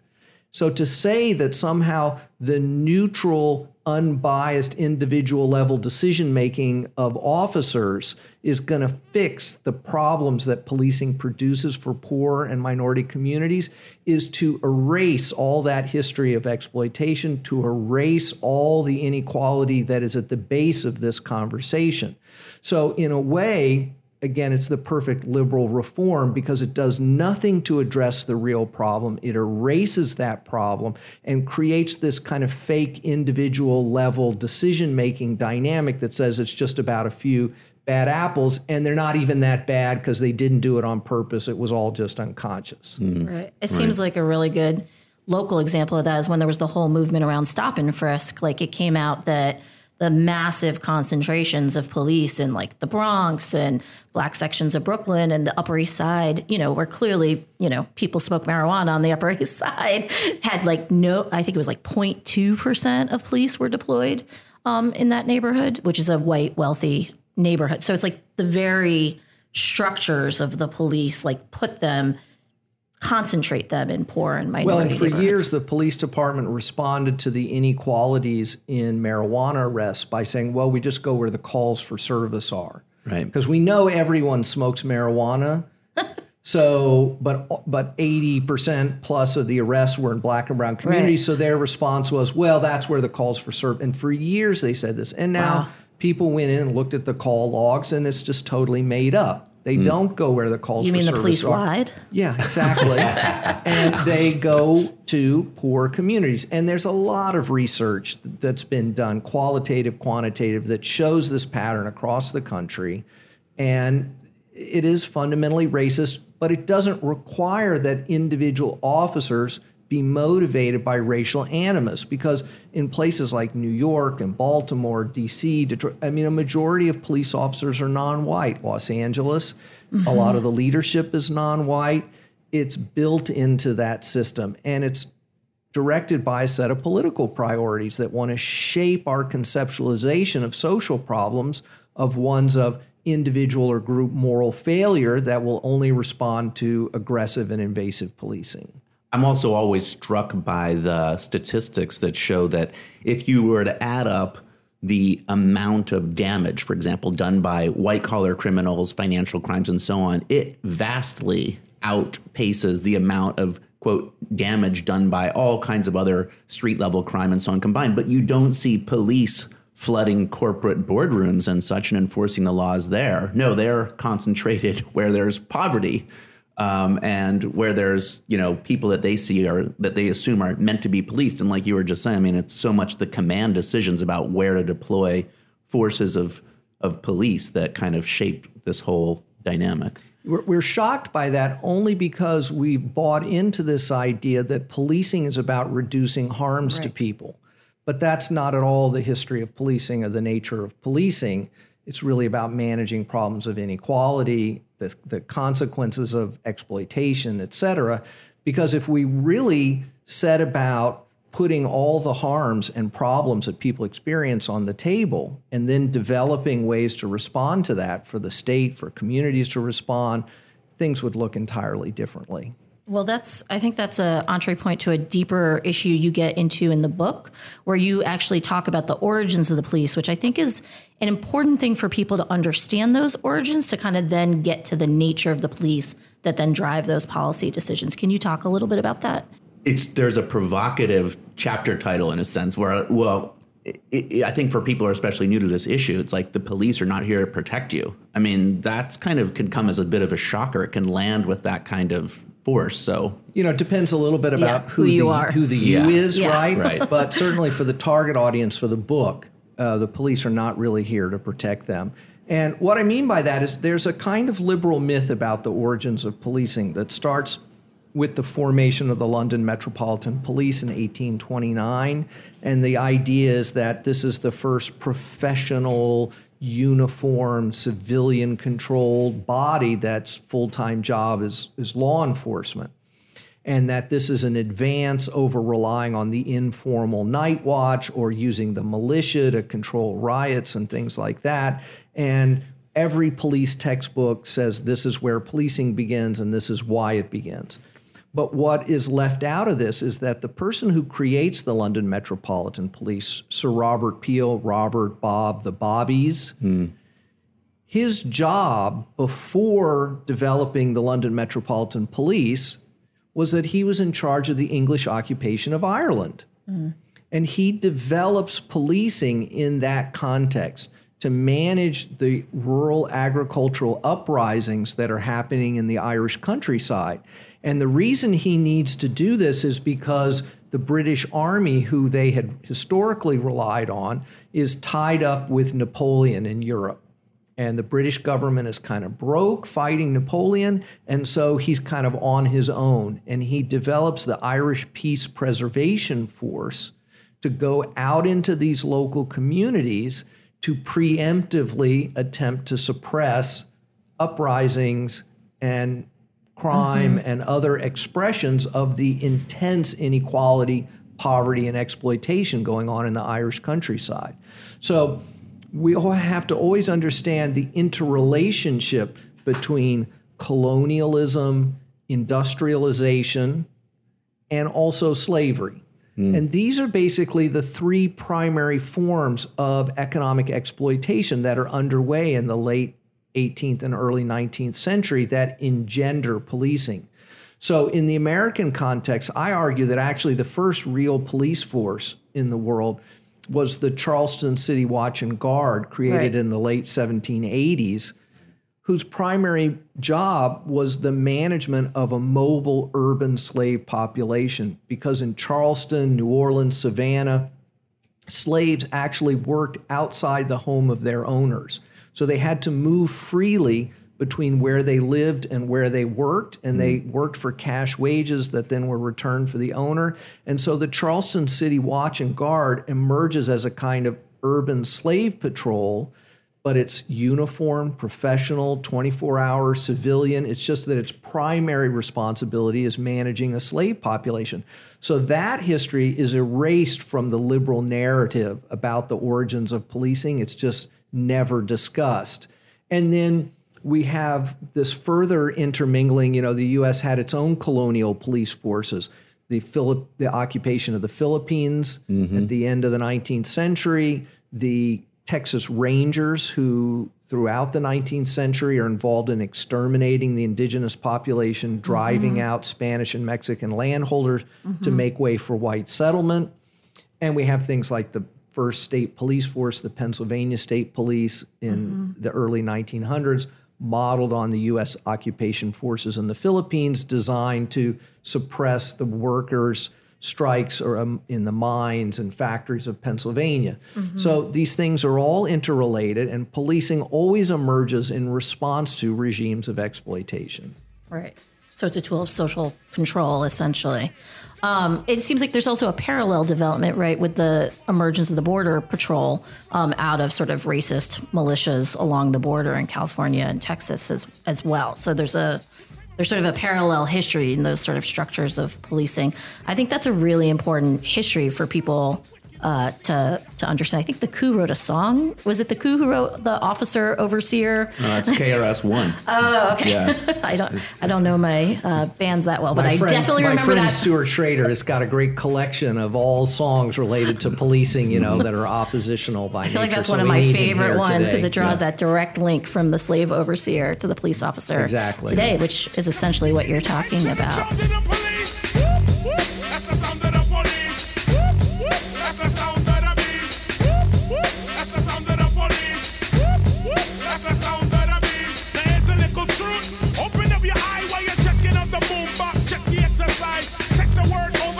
So to say that somehow the neutral, unbiased, individual level decision making of officers is going to fix the problems that policing produces for poor and minority communities is to erase all that history of exploitation, to erase all the inequality that is at the base of this conversation. So, in a way, again, it's the perfect liberal reform because it does nothing to address the real problem. It erases that problem and creates this kind of fake individual level decision making dynamic that says it's just about a few bad apples and they're not even that bad because they didn't do it on purpose. It was all just unconscious. Hmm. Right. It seems like a really good local example of that is when there was the whole movement around stop and frisk. Like it came out that the massive concentrations of police in like the Bronx and black sections of Brooklyn and the Upper East Side, you know, where clearly, you know, people smoke marijuana on the Upper East Side had like no, I think it was like 0.2% of police were deployed um, in that neighborhood, which is a white, wealthy neighborhood. So it's like the very structures of the police, like put them concentrate them in poor and minority Well, and for years, the police department responded to the inequalities in marijuana arrests by saying, well, we just go where the calls for service are. Right. Because we know everyone smokes marijuana. So, but but eighty percent plus of the arrests were in black and brown communities. Right. So their response was, "Well, that's where the calls for service." And for years they said this, and now Wow. people went in and looked at the call logs, and it's just totally made up. They hmm. don't go where the calls You for mean the police are. lied? Yeah, exactly. and they go to poor communities. And there's a lot of research that's been done, qualitative, quantitative, that shows this pattern across the country. And it is fundamentally racist, but it doesn't require that individual officers be motivated by racial animus because in places like New York and Baltimore, DC, Detroit, I mean, a majority of police officers are non white. Los Angeles, a lot of the leadership is non white. It's built into that system and it's directed by a set of political priorities that want to shape our conceptualization of social problems of ones of individual or group moral failure that will only respond to aggressive and invasive policing. I'm also always struck by the statistics that show that if you were to add up the amount of damage, for example, done by white collar criminals, financial crimes, and so on, it vastly outpaces the amount of quote damage done by all kinds of other street level crime and so on combined. But you don't see police flooding corporate boardrooms and such and enforcing the laws there. No, they're concentrated where there's poverty um, and where there's you know people that they see are that they assume are meant to be policed. And like you were just saying, I mean, it's so much the command decisions about where to deploy forces of of police that kind of shaped this whole dynamic. We're, we're shocked by that only because we've bought into this idea that policing is about reducing harms to people. But that's not at all the history of policing or the nature of policing. It's really about managing problems of inequality, the, the consequences of exploitation, et cetera. Because if we really set about putting all the harms and problems that people experience on the table and then developing ways to respond to that for the state, for communities to respond, things would look entirely differently. Well, that's I think that's a entree point to a deeper issue you get into in the book, where you actually talk about the origins of the police, which I think is an important thing for people to understand those origins to kind of then get to the nature of the police that then drive those policy decisions. Can you talk a little bit about that? it's there's a provocative chapter title in a sense where well it, it, I think for people who are especially new to this issue, it's like the police are not here to protect you. I mean, that's kind of can come as a bit of a shocker. It can land with that kind of force. So You know, it depends a little bit about Yeah, who, who you the, are. who the Yeah. you is, Yeah. right? Right. But certainly for the target audience for the book, uh, the police are not really here to protect them. And what I mean by that is there's a kind of liberal myth about the origins of policing that starts with the formation of the London Metropolitan Police in 1829. And the idea is that this is the first professional, uniform, civilian controlled body that's full time job is, is law enforcement and that this is an advance over relying on the informal night watch or using the militia to control riots and things like that. And every police textbook says this is where policing begins and this is why it begins. But what is left out of this is that the person who creates the London Metropolitan Police, Sir Robert Peel, Robert, Bob, the Bobbies, hmm. his job before developing the London Metropolitan Police was that he was in charge of the English occupation of Ireland. Hmm. And he develops policing in that context to manage the rural agricultural uprisings that are happening in the Irish countryside. And the reason he needs to do this is because the British Army, who they had historically relied on, is tied up with Napoleon in Europe and the British government is kind of broke fighting Napoleon, and so he's kind of on his own. And he develops the Irish Peace Preservation Force to go out into these local communities to preemptively attempt to suppress uprisings and crime mm-hmm. and other expressions of the intense inequality, poverty, and exploitation going on in the Irish countryside. So we all have to always understand the interrelationship between colonialism, industrialization, and also slavery. Mm. And these are basically the three primary forms of economic exploitation that are underway in the late 18th and early 19th century that engender policing. So, in the American context, I argue that actually the first real police force in the world was the Charleston City Watch and Guard, created Right. in the late 1780s, whose primary job was the management of a mobile urban slave population. Because in Charleston, New Orleans, Savannah, slaves actually worked outside the home of their owners. So they had to move freely between where they lived and where they worked, and they mm. worked for cash wages that then were returned for the owner. And so the Charleston City Watch and Guard emerges as a kind of urban slave patrol, but it's uniform, professional, 24 hour civilian. It's just that its primary responsibility is managing a slave population. So that history is erased from the liberal narrative about the origins of policing. It's just never discussed. And then we have this further intermingling. You know, the U.S. had its own colonial police forces. The Philip, the occupation of the Philippines mm-hmm. at the end of the 19th century, the Texas Rangers, who throughout the 19th century are involved in exterminating the indigenous population, mm-hmm. driving out Spanish and Mexican landholders to mm-hmm. make way for white settlement. And we have things like the first state police force, the Pennsylvania State Police in the early 1900s, modeled on the U.S. occupation forces in the Philippines, designed to suppress the workers' strikes or um, in the mines and factories of Pennsylvania. So these things are all interrelated, and policing always emerges in response to regimes of exploitation. Right. So it's a tool of social control, essentially. Um, it seems like there's also a parallel development, right, with the emergence of the Border Patrol um, out of sort of racist militias along the border in California and Texas as as well. So there's a there's sort of a parallel history in those sort of structures of policing. I think that's a really important history for people uh, to to understand. I think the coup wrote a song. Was it the coup who wrote the officer overseer? No, that's KRS One. Oh, okay. Yeah. I don't I don't know my uh, bands that well, but My I friend, definitely my remember friend that. Stuart Schrader has got a great collection of all songs related to policing, you know, that are oppositional by I feel like that's So one of my favorite ones because it draws that direct link from the slave overseer to the police officer Exactly. today, which is essentially what you're talking about.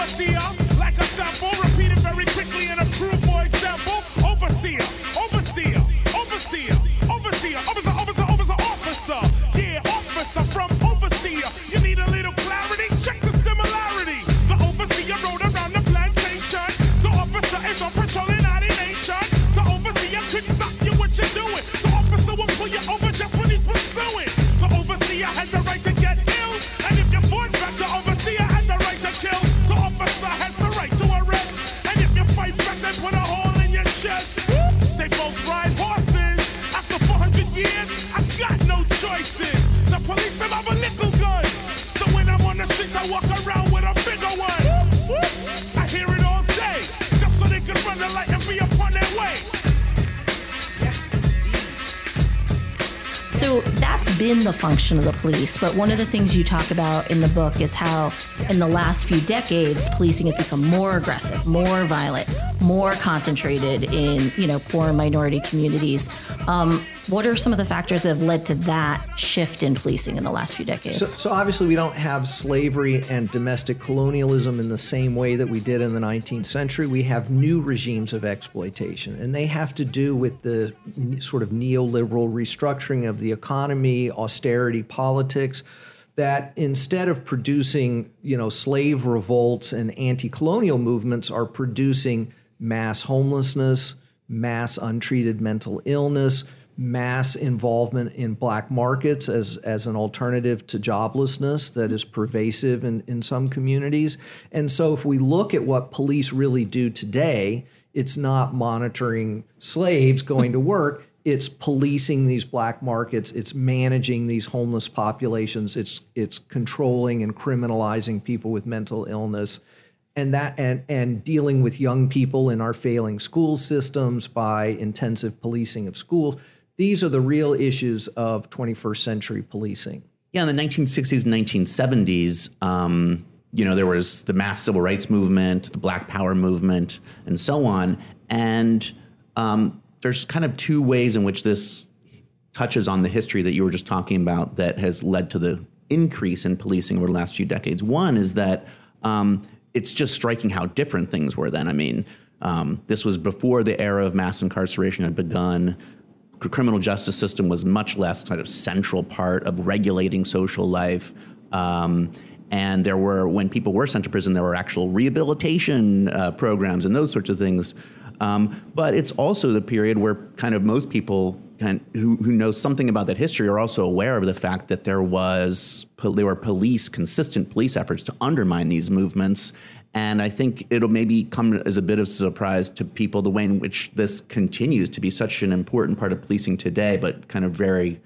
Word overseer the function of the police. But one of the things you talk about in the book is how, in the last few decades, policing has become more aggressive, more violent, more concentrated in you know poor minority communities. Um, what are some of the factors that have led to that shift in policing in the last few decades? So, so obviously, we don't have slavery and domestic colonialism in the same way that we did in the 19th century. We have new regimes of exploitation, and they have to do with the sort of neoliberal restructuring of the economy, austerity politics. That instead of producing, you know, slave revolts and anti-colonial movements, are producing mass homelessness, mass untreated mental illness, mass involvement in black markets as, as an alternative to joblessness that is pervasive in, in some communities. And so, if we look at what police really do today, it's not monitoring slaves going to work. It's policing these black markets. It's managing these homeless populations. It's it's controlling and criminalizing people with mental illness and that and and dealing with young people in our failing school systems by intensive policing of schools these are the real issues of 21st century policing Yeah, in the 1960s and 1970s, um, you know, there was the mass civil rights movement, the Black Power movement, and so on. And um, there's kind of two ways in which this touches on the history that you were just talking about that has led to the increase in policing over the last few decades. One is that um, it's just striking how different things were then. I mean, um, this was before the era of mass incarceration had begun. Criminal justice system was much less kind of central part of regulating social life. Um, and there were, when people were sent to prison, there were actual rehabilitation uh, programs and those sorts of things. Um, but it's also the period where kind of most people kind who, who know something about that history are also aware of the fact that there was there were police consistent police efforts to undermine these movements and I think it'll maybe come as a bit of a surprise to people the way in which this continues to be such an important part of policing today, but kind of very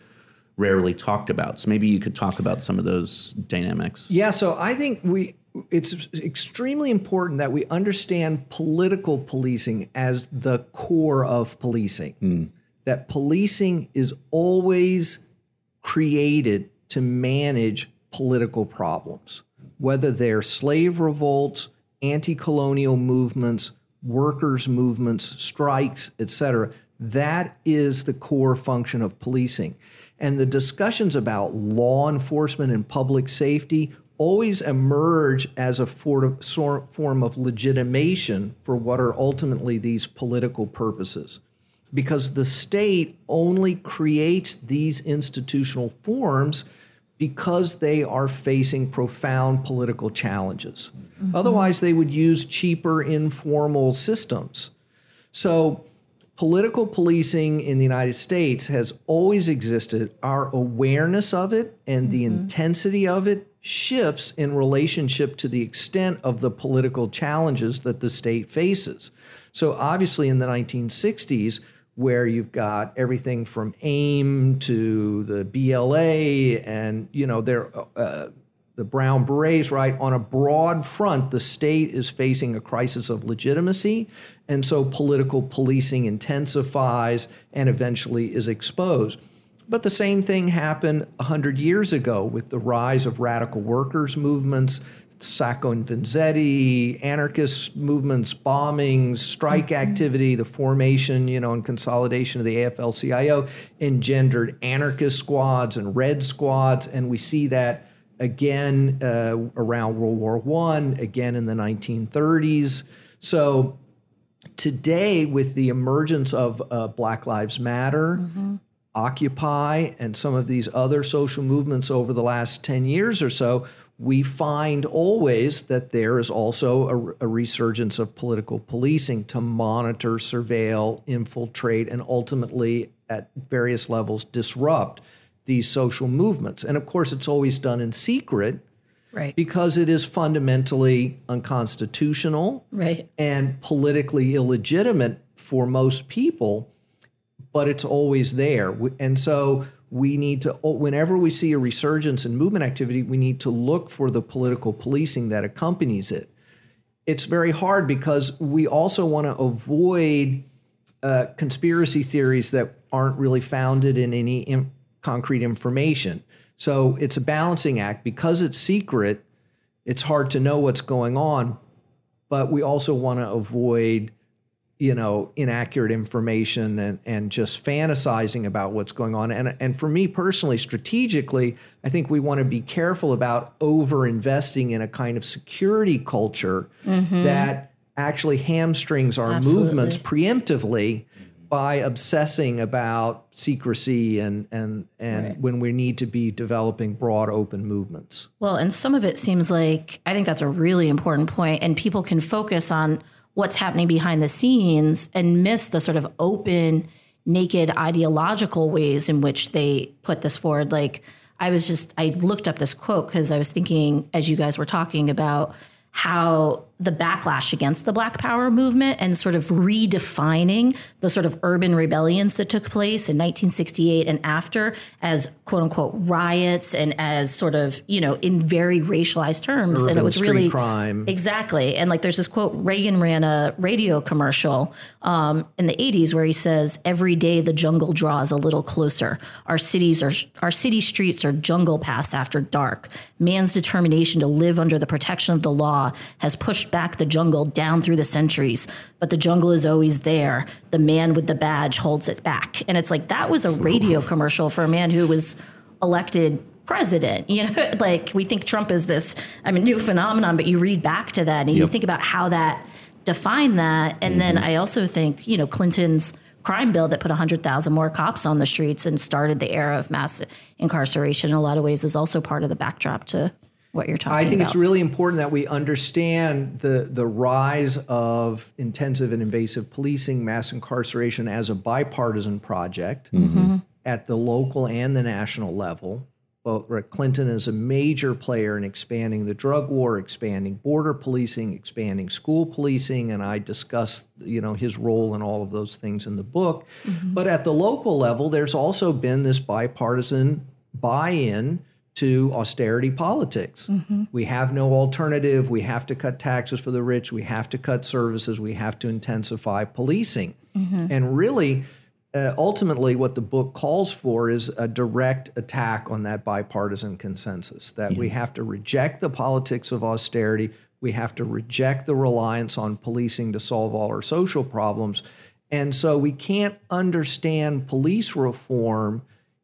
rarely talked about. So maybe you could talk about some of those dynamics. Yeah, so I think we it's extremely important that we understand political policing as the core of policing. Hmm. That policing is always created to manage political problems, whether they're slave revolts, anti-colonial movements, workers' movements, strikes, etc. That is the core function of policing. And the discussions about law enforcement and public safety always emerge as a form of legitimation for what are ultimately these political purposes. Because the state only creates these institutional forms because they are facing profound political challenges. Mm-hmm. Otherwise, they would use cheaper, informal systems. So, political policing in the United States has always existed. Our awareness of it and the intensity of it shifts in relationship to the extent of the political challenges that the state faces. So, obviously, in the 1960s, where you've got everything from AIM to the BLA and you know they're uh, the brown berets right on a broad front the state is facing a crisis of legitimacy and so political policing intensifies and eventually is exposed. But the same thing happened 100 years ago with the rise of radical workers movements Sacco and Vanzetti, anarchist movements, bombings, strike activity, the formation, you know, and consolidation of the AFL-CIO engendered anarchist squads and red squads, and we see that again uh, around World War One, again in the 1930s. So today, with the emergence of uh, Black Lives Matter, Occupy, and some of these other social movements over the last 10 years or so, we find always that there is also a, a resurgence of political policing to monitor, surveil, infiltrate, and ultimately at various levels disrupt these social movements. And of course, it's always done in secret Right. because it is fundamentally unconstitutional Right. and politically illegitimate for most people, but it's always there. And so we need to, whenever we see a resurgence in movement activity, we need to look for the political policing that accompanies it. It's very hard because we also want to avoid uh, conspiracy theories that aren't really founded in any im- concrete information. So it's a balancing act. Because it's secret, it's hard to know what's going on, but we also want to avoid you know inaccurate information and and just fantasizing about what's going on. And and for me personally strategically i think we want to be careful about over investing in a kind of security culture mm-hmm. that actually hamstrings our movements preemptively by obsessing about secrecy and and and when we need to be developing broad open movements Well, and some of it seems like I think that's a really important point, and people can focus on what's happening behind the scenes and miss the sort of open, naked ideological ways in which they put this forward. Like I was just I looked up this quote because I was thinking as you guys were talking about how the backlash against the Black Power movement and sort of redefining the sort of urban rebellions that took place in 1968 and after as quote unquote riots and as sort of, you know, in very racialized terms. and it was really crime. Exactly. And like there's this quote Reagan ran a radio commercial um, in the 80s where he says, Every day the jungle draws a little closer. Our cities are our city streets are jungle paths after dark. Man's determination to live under the protection of the law has pushed back the jungle down through the centuries, but the jungle is always there. The man with the badge holds it back. And it's like that was a radio commercial for a man who was elected president. You know, like we think Trump is this I mean new phenomenon, but you read back to that and you think about how that defined that. And then mm-hmm. I also think, you know, Clinton's crime bill that put 100,000 more cops on the streets and started the era of mass incarceration in a lot of ways is also part of the backdrop to what you're talking about. I think about. it's really important that we understand the the rise of intensive and invasive policing, mass incarceration as a bipartisan project mm-hmm. at the local and the national level. But Rick Clinton is a major player in expanding the drug war, expanding border policing, expanding school policing, and I discuss you know his role in all of those things in the book. Mm-hmm. But at the local level, there's also been this bipartisan buy-in to austerity politics. We have no alternative. We have to cut taxes for the rich. We have to cut services. We have to intensify policing. And really, uh, ultimately, what the book calls for is a direct attack on that bipartisan consensus that we have to reject the politics of austerity. We have to reject the reliance on policing to solve all our social problems. And so we can't understand police reform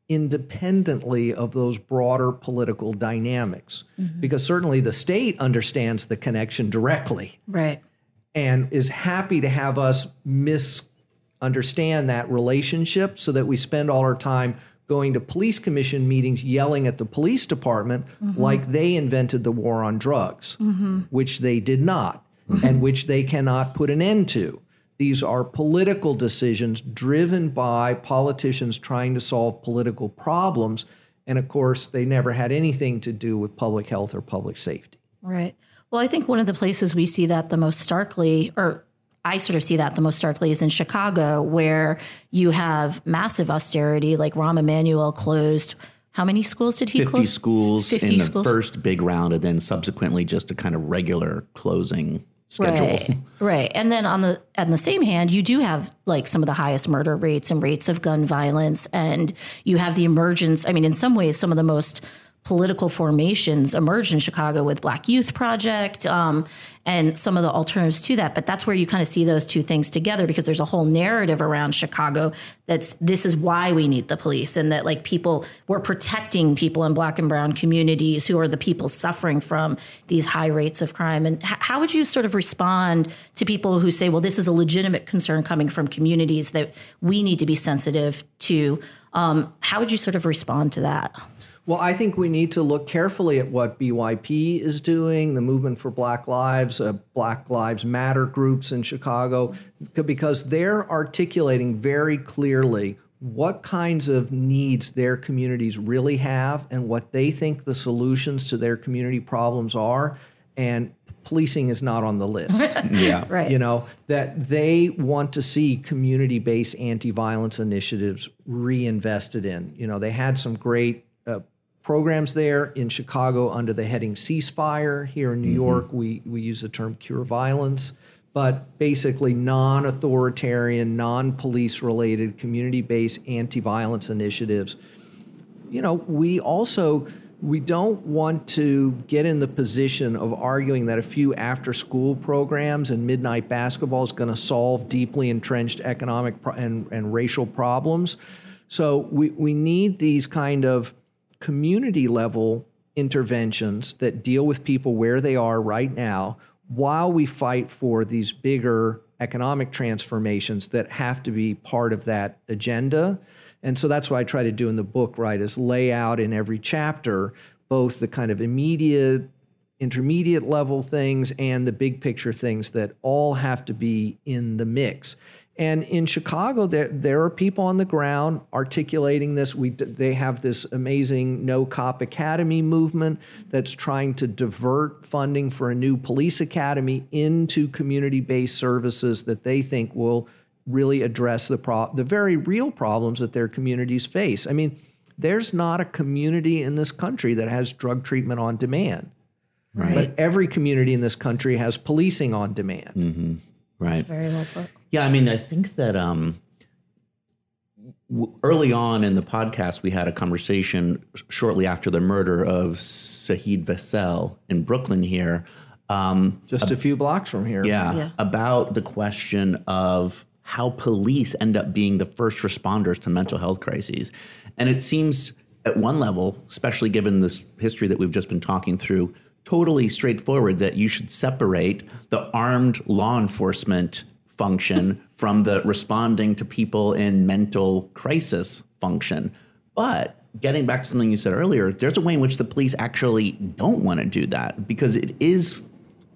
independently of those broader political dynamics. Mm-hmm. Because certainly the state understands the connection directly right. and is happy to have us misunderstand that relationship so that we spend all our time going to police commission meetings yelling at the police department mm-hmm. like they invented the war on drugs, mm-hmm. which they did not, and which they cannot put an end to. These are political decisions driven by politicians trying to solve political problems. And of course, they never had anything to do with public health or public safety. Right. Well, I think one of the places we see that the most starkly, or I sort of see that the most starkly, is in Chicago, where you have massive austerity. Like Rahm Emanuel closed. How many schools did he 50 close? schools 50 in the schools. first big round, and then subsequently just a kind of regular closing schedule. Right, right. And then on the on the same hand, you do have like some of the highest murder rates and rates of gun violence, and you have the emergence. I mean, in some ways, some of the most political formations emerged in Chicago with Black Youth Project um, and some of the alternatives to that. But that's where you kind of see those two things together because there's a whole narrative around Chicago that's this is why we need the police and that like people we're protecting people in Black and Brown communities who are the people suffering from these high rates of crime. And h- how would you sort of respond to people who say, well, this is a legitimate concern coming from communities that we need to be sensitive to? Um, how would you sort of respond to that? Well, I think we need to look carefully at what BYP is doing, the Movement for Black Lives, uh, Black Lives Matter groups in Chicago, because they're articulating very clearly what kinds of needs their communities really have and what they think the solutions to their community problems are. And policing is not on the list. Yeah. Right. You know, that they want to see community based anti violence initiatives reinvested in. You know, they had some great uh, programs there in Chicago under the heading ceasefire. Here in New mm-hmm. York, we, we use the term cure violence, but basically non authoritarian, non police related, community based anti violence initiatives you know, we also we don't want to get in the position of arguing that a few after school programs and midnight basketball is going to solve deeply entrenched economic pro- and, and racial problems. So we, we need these kind of community level interventions that deal with people where they are right now while we fight for these bigger economic transformations that have to be part of that agenda. And so that's what I try to do in the book, right, is lay out in every chapter both the kind of immediate, intermediate level things and the big picture things that all have to be in the mix. And in Chicago, there there are people on the ground articulating this. We they have this amazing No Cop Academy movement that's trying to divert funding for a new police academy into community-based services that they think will really address the pro- the very real problems that their communities face. I mean, there's not a community in this country that has drug treatment on demand. Right. But every community in this country has policing on demand. Mm-hmm. Right. Very well put. Yeah, I mean, I think that um, w- early on in the podcast, we had a conversation shortly after the murder of Saheed Vassell in Brooklyn here Just a few blocks from here. Yeah, Yeah. about the question of how police end up being the first responders to mental health crises. And it seems at one level, especially given this history that we've just been talking through, totally straightforward that you should separate the armed law enforcement function from the responding to people in mental crisis function. But getting back to something you said earlier, there's a way in which the police actually don't want to do that because it is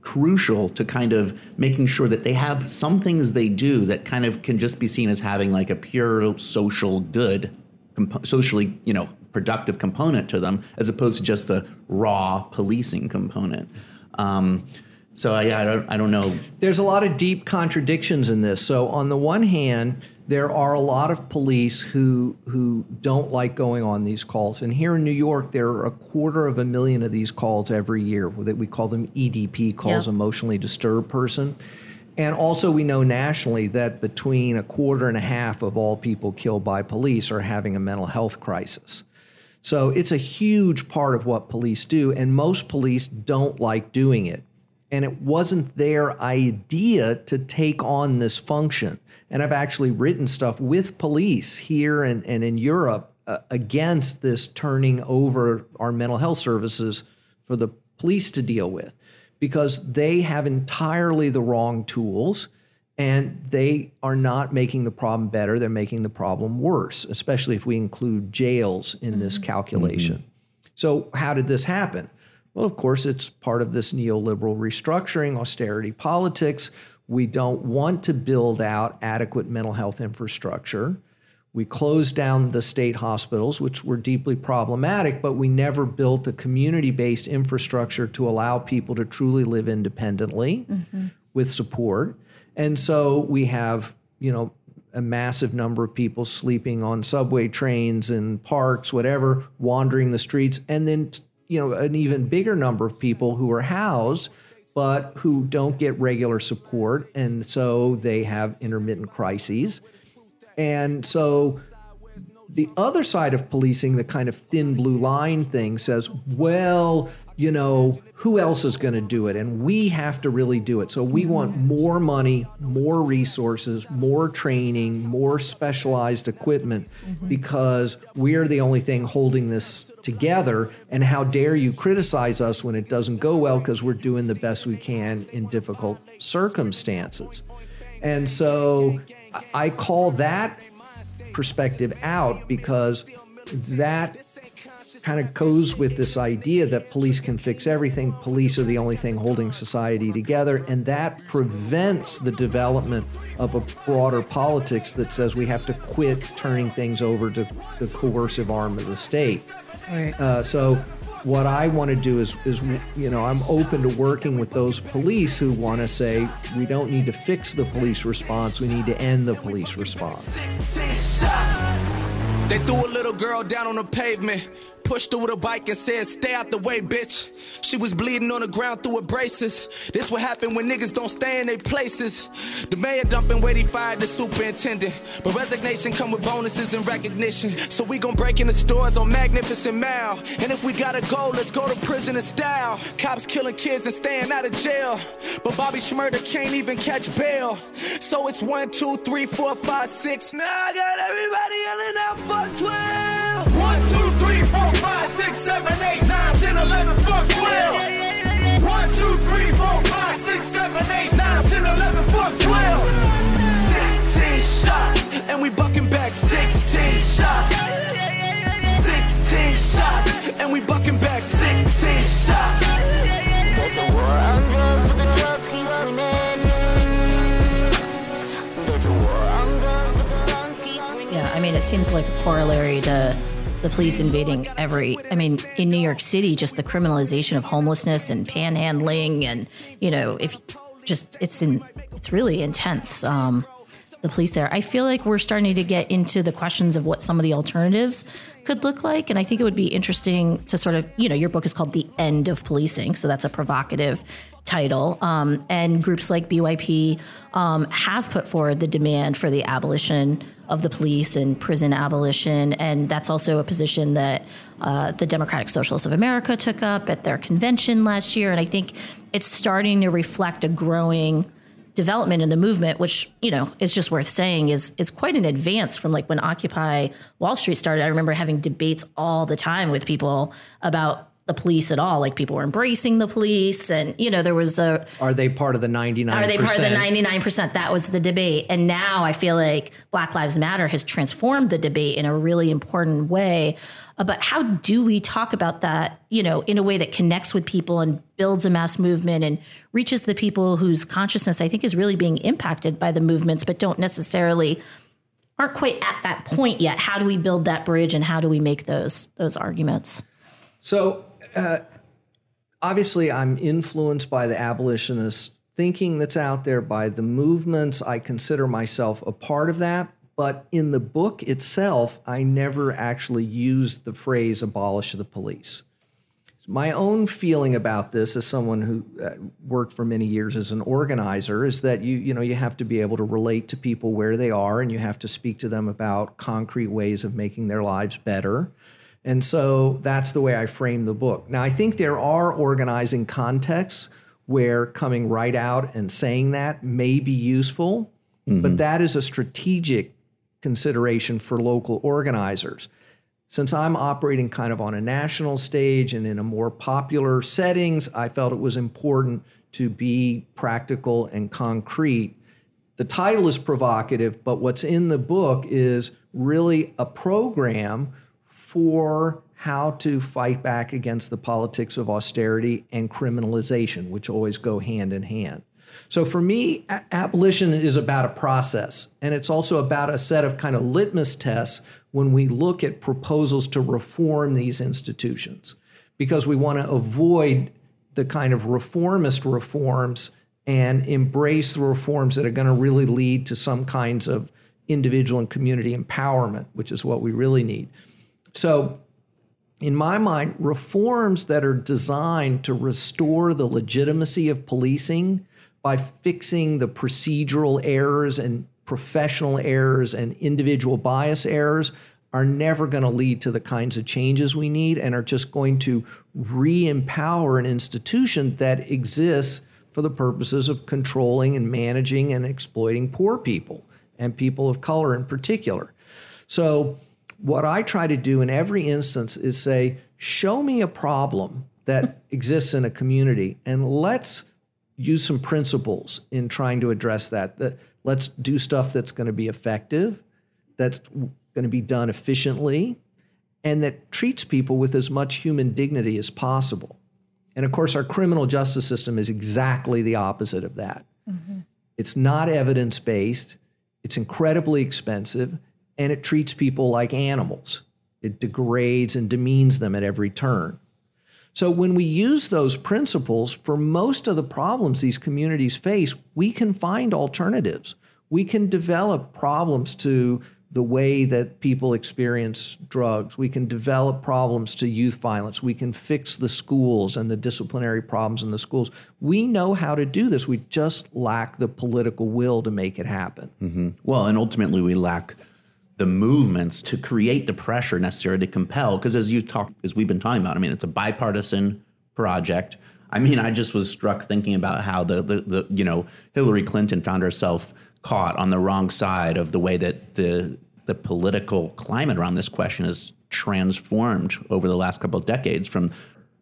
crucial to kind of making sure that they have some things they do that kind of can just be seen as having like a pure social good socially you know productive component to them as opposed to just the raw policing component um, so yeah I don't, I don't know There's a lot of deep contradictions in this. So on the one hand, there are a lot of police who who don't like going on these calls. And here in New York, there are a quarter of a million of these calls every year. That we call them EDP calls, Yeah. emotionally disturbed person. And also, we know nationally that between a quarter and a half of all people killed by police are having a mental health crisis. So it's a huge part of what police do, and most police don't like doing it. And it wasn't their idea to take on this function. And I've actually written stuff with police here and, and in Europe uh, against this turning over our mental health services for the police to deal with because they have entirely the wrong tools and they are not making the problem better. They're making the problem worse, especially if we include jails in this mm-hmm. calculation. Mm-hmm. So, how did this happen? Well, of course, it's part of this neoliberal restructuring, austerity politics. We don't want to build out adequate mental health infrastructure. We closed down the state hospitals, which were deeply problematic, but we never built a community based infrastructure to allow people to truly live independently mm-hmm. with support. And so we have, you know, a massive number of people sleeping on subway trains and parks, whatever, wandering the streets, and then you know an even bigger number of people who are housed but who don't get regular support, and so they have intermittent crises. And so the other side of policing, the kind of thin blue line thing, says, well, you know, who else is going to do it? And we have to really do it. So we want more money, more resources, more training, more specialized equipment mm-hmm. because we're the only thing holding this together. And how dare you criticize us when it doesn't go well because we're doing the best we can in difficult circumstances. And so I- I call that perspective out because that kind of goes with this idea that police can fix everything. Police are the only thing holding society together. And that prevents the development of a broader politics that says we have to quit turning things over to the coercive arm of the state. Right. Uh, so what I want to do is, is, you know, I'm open to working with those police who want to say we don't need to fix the police response, we need to end the police response. They threw a little girl down on the pavement, pushed her with a bike and said, Stay out the way, bitch. She was bleeding on the ground through her braces. This what happen when niggas don't stay in their places. The mayor dumping weight, he fired the superintendent. But resignation come with bonuses and recognition. So we gon' break into stores on Magnificent Mile. And if we gotta go, let's go to prison in style. Cops killing kids and staying out of jail. But Bobby Shmurda can't even catch bail. So it's one, two, three, four, five, six. Now I got everybody yelling out for 12. One, two, three, four, six, seven, eight, nine, ten, eleven, fuck twelve. One, two, three, four, five, six, seven, eight, nine, ten, eleven, fuck twelve. 16 shots, and we bucking back 16 shots. 16 shots, and we bucking back 16 shots. There's a war on drugs, but the drugs keep winning. There's a war on drugs, but the guns keep ringing. Yeah, I mean, it seems like a corollary to the police invading every. I mean, in New York City, just the criminalization of homelessness and panhandling, and you know, if just it's in, it's really intense. Um, the police there. I feel like we're starting to get into the questions of what some of the alternatives could look like. And I think it would be interesting to sort of, you know, your book is called The End of Policing. So that's a provocative title. Um, and groups like BYP um, have put forward the demand for the abolition of the police and prison abolition. And that's also a position that uh, the Democratic Socialists of America took up at their convention last year. And I think it's starting to reflect a growing development in the movement, which you know is just worth saying is is quite an advance from like when Occupy Wall Street started. I remember having debates all the time with people about the police at all. Like people were embracing the police, and you know there was a Are they part of the 99%? are they part of the 99%? That was the debate. And now I feel like Black Lives Matter has transformed the debate in a really important way. Uh, But how do we talk about that, you know, in a way that connects with people and builds a mass movement and reaches the people whose consciousness I think is really being impacted by the movements, but don't necessarily aren't quite at that point yet. How do we build that bridge and how do we make those those arguments? So, uh, obviously, I'm influenced by the abolitionist thinking that's out there, by the movements. I consider myself a part of that. But in the book itself, I never actually used the phrase abolish the police. My own feeling about this, as someone who uh, worked for many years as an organizer, is that you you know you have to be able to relate to people where they are, and you have to speak to them about concrete ways of making their lives better. And so that's the way I frame the book. Now I think there are organizing contexts where coming right out and saying that may be useful, but mm-hmm. that is a strategic consideration for local organizers since I'm operating kind of on a national stage and in a more popular settings, I felt it was important to be practical and concrete. The title is provocative, but what's in the book is really a program for how to fight back against the politics of austerity and criminalization, which always go hand in hand. So for me, a- abolition is about a process, and it's also about a set of kind of litmus tests when we look at proposals to reform these institutions, because we want to avoid the kind of reformist reforms and embrace the reforms that are going to really lead to some kinds of individual and community empowerment, which is what we really need. So in my mind, reforms that are designed to restore the legitimacy of policing by fixing the procedural errors and professional errors and individual bias errors are never going to lead to the kinds of changes we need and are just going to re empower an institution that exists for the purposes of controlling and managing and exploiting poor people and people of color in particular. So, what I try to do in every instance is say, show me a problem that exists in a community and let's use some principles in trying to address that. that let's do stuff that's going to be effective, that's going to be done efficiently, and that treats people with as much human dignity as possible. And of course, our criminal justice system is exactly the opposite of that. Mm-hmm. It's not evidence based, it's incredibly expensive, and it treats people like animals. It degrades and demeans them at every turn. So, when we use those principles for most of the problems these communities face, we can find alternatives. We can develop problems to the way that people experience drugs. We can develop problems to youth violence. We can fix the schools and the disciplinary problems in the schools. We know how to do this. We just lack the political will to make it happen. Mm-hmm. Well, and ultimately, we lack the movements to create the pressure necessary to compel. Because as you talked, as we've been talking about, I mean, it's a bipartisan project. I mean, I just was struck thinking about how the, the, the you know Hillary Clinton found herself caught on the wrong side of the way that the the political climate around this question has transformed over the last couple of decades from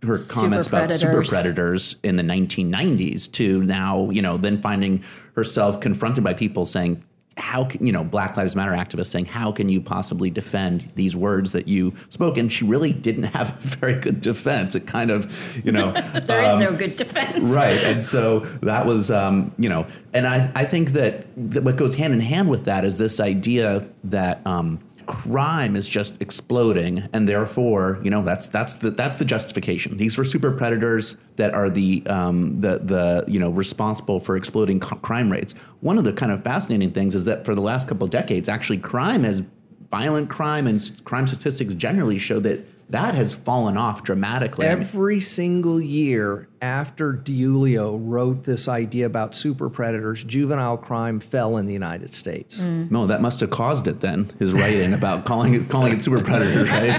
her comments about super predators. predators in the 1990s to now, you know, then finding herself confronted by people saying, how can, you know, Black Lives Matter activists saying, how can you possibly defend these words that you spoke? And she really didn't have a very good defense. It kind of, you know, There is no good defense. right and so that was um, you know and I, I think that, that what goes hand in hand with that is this idea that um, crime is just exploding and therefore you know that's that's the that's the justification. These were super predators that are the um, the the you know responsible for exploding crime rates. One of the kind of fascinating things is that for the last couple of decades actually crime has violent crime and crime statistics generally show that that has fallen off dramatically. I mean, Every single year after DiIulio wrote this idea about super predators, juvenile crime fell in the United States. no, that must have caused it then. His writing about calling it calling it super predators, right?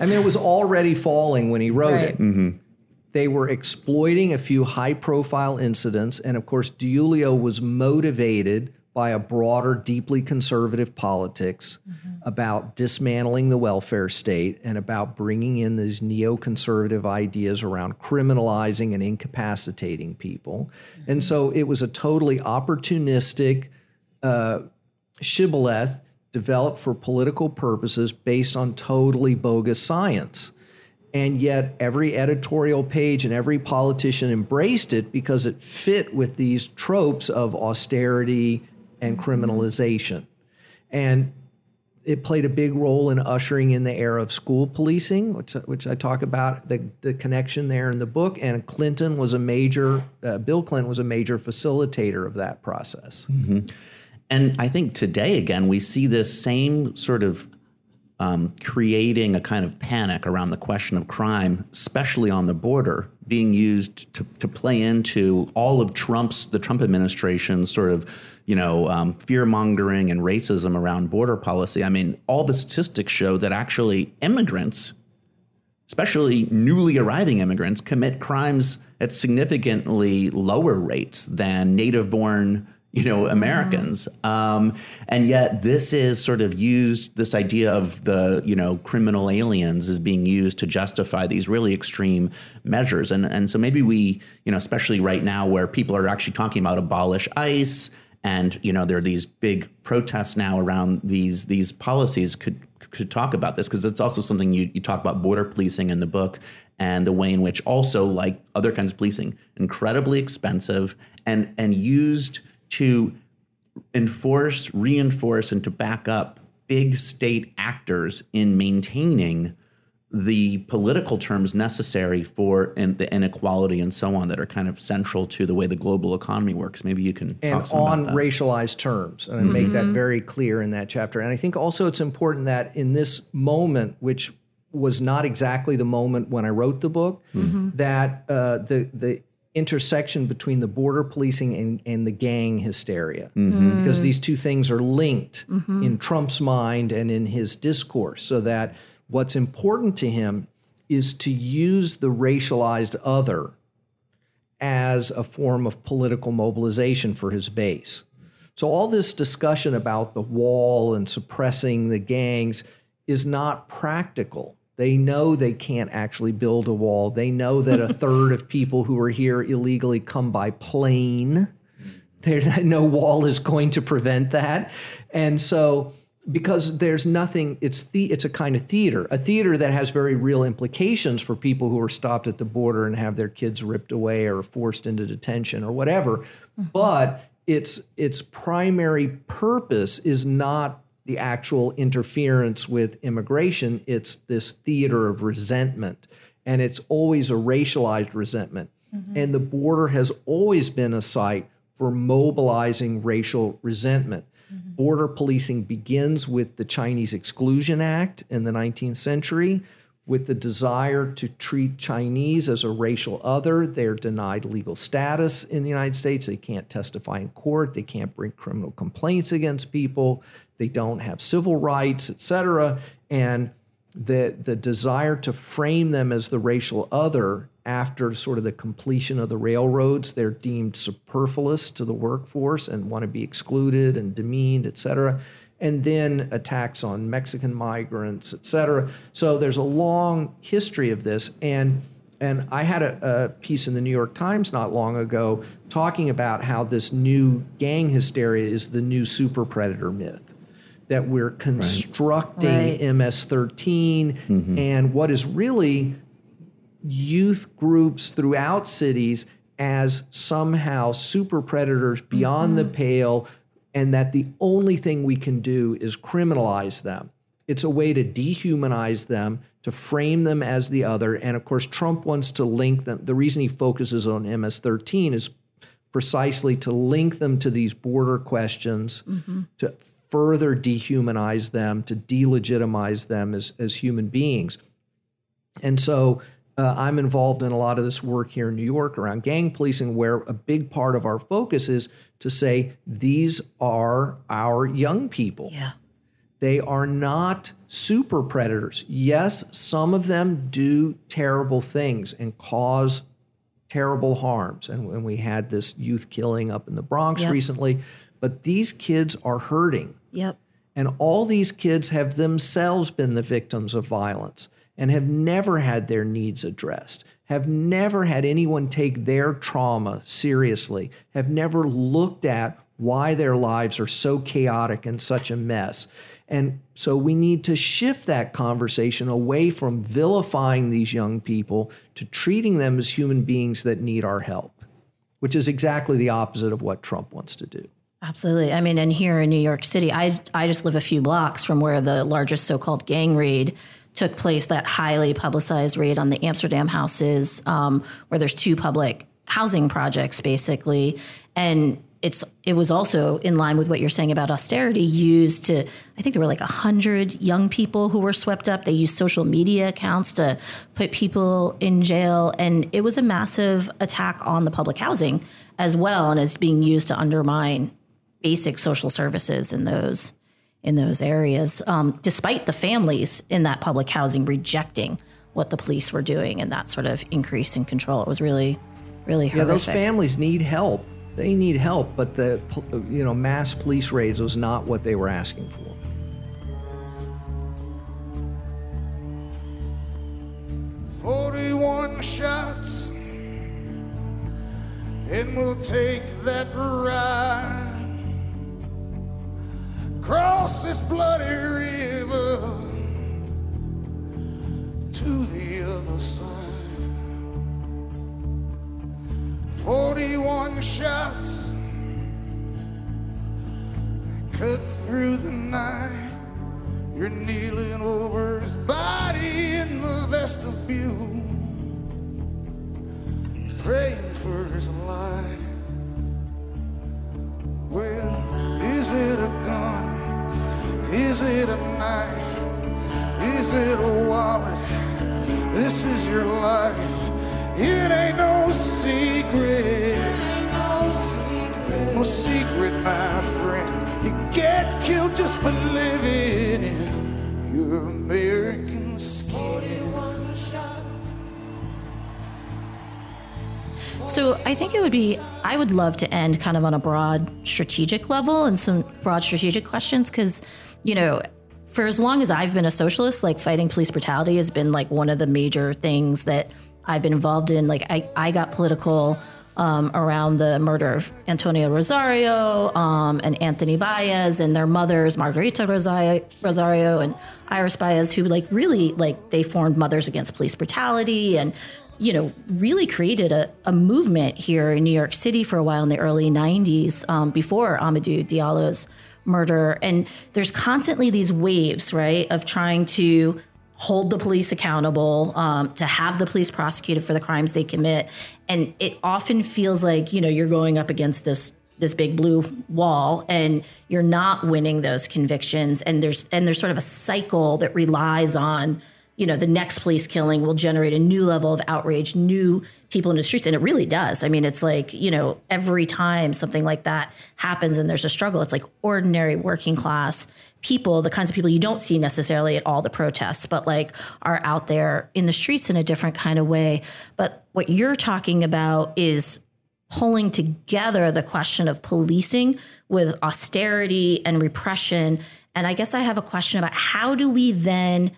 I mean, it was already falling when he wrote Right. it. Mm-hmm. They were exploiting a few high profile incidents. And of course, DiIulio was motivated by a broader, deeply conservative politics mm-hmm. about dismantling the welfare state and about bringing in these neoconservative ideas around criminalizing and incapacitating people. And mm-hmm. so it was a totally opportunistic uh, shibboleth developed for political purposes based on totally bogus science. And yet, every editorial page and every politician embraced it because it fit with these tropes of austerity and criminalization. And it played a big role in ushering in the era of school policing, which, which I talk about the, the connection there in the book. And Clinton was a major, uh, Bill Clinton was a major facilitator of that process. And I think today, again, we see this same sort of um, creating a kind of panic around the question of crime, especially on the border, being used to, to play into all of Trump's, the Trump administration's sort of, you know, um, fear mongering and racism around border policy. I mean, all the statistics show that actually immigrants, especially newly arriving immigrants, commit crimes at significantly lower rates than native born you know americans. Um, and yet this is sort of used this idea of the you know criminal aliens is being used to justify these really extreme measures. And and so maybe we you know especially right now where people are actually talking about abolish ICE and you know there are these big protests now around these these policies could could talk about this. Because it's also something you, you talk about border policing in the book and the way in which also like other kinds of policing incredibly expensive and and used to enforce reinforce and to back up big state actors in maintaining the political terms necessary for in, the inequality and so on that are kind of central to the way the global economy works maybe you can and talk on about racialized terms. And I make that very clear in that chapter. And I think also it's important that in this moment, which was not exactly the moment when I wrote the book, that uh, the the intersection between the border policing and, and the gang hysteria, mm-hmm. because these two things are linked in Trump's mind and in his discourse, so that what's important to him is to use the racialized other as a form of political mobilization for his base. So, all this discussion about the wall and suppressing the gangs is not practical. They know they can't actually build a wall. They know that a third of people who are here illegally come by plane. There, no wall is going to prevent that. And so, because there's nothing, it's the, it's a kind of theater, a theater that has very real implications for people who are stopped at the border and have their kids ripped away or forced into detention or whatever. Mm-hmm. But its its primary purpose is not the actual interference with immigration. It's this theater of resentment, and it's always a racialized resentment. Mm-hmm. And the border has always been a site for mobilizing racial resentment. Mm-hmm. Border policing begins with the Chinese Exclusion Act in the 19th century. With the desire to treat Chinese as a racial other, they're denied legal status in the United States. They can't testify in court. They can't bring criminal complaints against people. They don't have civil rights, et cetera. And the, the desire to frame them as the racial other after sort of the completion of the railroads, they're deemed superfluous to the workforce and want to be excluded and demeaned, et cetera. And then attacks on Mexican migrants, et cetera. So there's a long history of this. And and I had a, a piece in the New York Times not long ago talking about how this new gang hysteria is the new super predator myth that we're constructing Right. MS 13 mm-hmm. and what is really youth groups throughout cities as somehow super predators beyond the mm-hmm. pale, and that the only thing we can do is criminalize them. It's a way to dehumanize them, to frame them as the other. And of course, Trump wants to link them. The reason he focuses on MS 13 is precisely to link them to these border questions, mm-hmm. to further dehumanize them, to delegitimize them as, as human beings. And so uh, I'm involved in a lot of this work here in New York around gang policing, where a big part of our focus is to say these are our young people. Yeah. They are not super predators. Yes, some of them do terrible things and cause terrible harms. And when we had this youth killing up in the Bronx recently, but these kids are hurting. Yep. And all these kids have themselves been the victims of violence and have never had their needs addressed, have never had anyone take their trauma seriously, have never looked at why their lives are so chaotic and such a mess. And so we need to shift that conversation away from vilifying these young people to treating them as human beings that need our help, which is exactly the opposite of what Trump wants to do. Absolutely. I mean, and here in New York City, I I just live a few blocks from where the largest so-called gang raid took place. That highly publicized raid on the Amsterdam houses, um, where there's two public housing projects, basically, and it's it was also in line with what you're saying about austerity. Used to, I think there were like a hundred young people who were swept up. They used social media accounts to put people in jail, and it was a massive attack on the public housing as well, and is being used to undermine basic social services in those in those areas, um, despite the families in that public housing rejecting what the police were doing and that sort of increase in control. It was really, really horrific. Yeah, those families need help. They need help, but the you know mass police raids was not what they were asking for. Forty-one shots, and we'll take that ride cross this bloody river to the other side. Forty-one shots cut through the night. You're kneeling over his body in the vestibule, praying for his life. Well, is it a gun? Is it a knife? Is it a wallet? This is your life. It ain't no secret. No secret, my friend. You get killed just for living in your American skin. So I think it would be, I would love to end kind of on a broad strategic level and some broad strategic questions because, you know, for as long as I've been a socialist, like fighting police brutality has been like one of the major things that I've been involved in. Like I, I got political um, around the murder of Antonio Rosario um, and Anthony Baez and their mothers, Margarita Rosario, Rosario and Iris Baez, who like really like they formed Mothers Against Police Brutality and you know, really created a, a movement here in New York City for a while in the early 90s um, before Amadou Diallo's murder. And there's constantly these waves, right, of trying to hold the police accountable, um, to have the police prosecuted for the crimes they commit. And it often feels like, you know, you're going up against this this big blue wall and you're not winning those convictions and there's and there's sort of a cycle that relies on you know, the next police killing will generate a new level of outrage, new people in the streets. And it really does. I mean, it's like, you know, every time something like that happens and there's a struggle, it's like ordinary working class people, the kinds of people you don't see necessarily at all the protests, but like are out there in the streets in a different kind of way. But what you're talking about is pulling together the question of policing with austerity and repression. And I guess I have a question about how do we then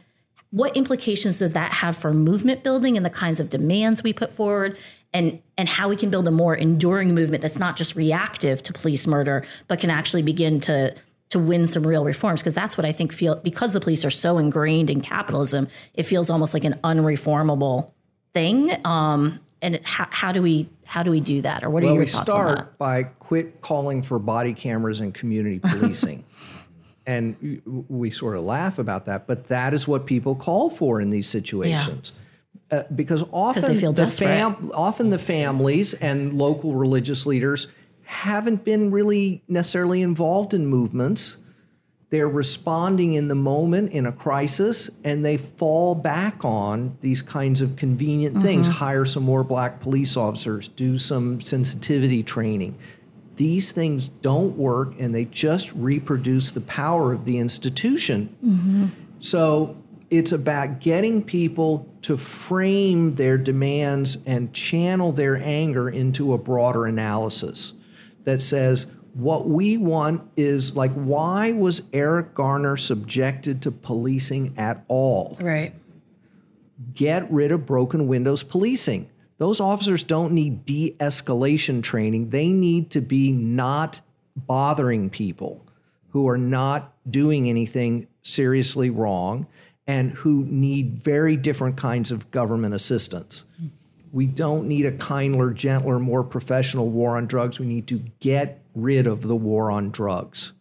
what implications does that have for movement building and the kinds of demands we put forward? And and how we can build a more enduring movement that's not just reactive to police murder but can actually begin to to win some real reforms. Because that's what I think feel because the police are so ingrained in capitalism it feels almost like an unreformable thing. Um and how, how do we how do we do that? Or what are Well, your we thoughts on that? start by quit calling for body cameras and community policing. And we sort of laugh about that, but that is what people call for in these situations. Uh, because often the desperate. often the families and local religious leaders haven't been really necessarily involved in movements they're responding in the moment in a crisis and they fall back on these kinds of convenient things hire some more black police officers do some sensitivity training these things don't work and they just reproduce the power of the institution mm-hmm. so it's about getting people to frame their demands and channel their anger into a broader analysis that says what we want is like why was Eric Garner subjected to policing at all? Right. Get rid of broken windows policing. Those officers don't need de-escalation training. They need to be not bothering people who are not doing anything seriously wrong and who need very different kinds of government assistance. We don't need a kindler, gentler, more professional war on drugs. We need to get rid of the war on drugs.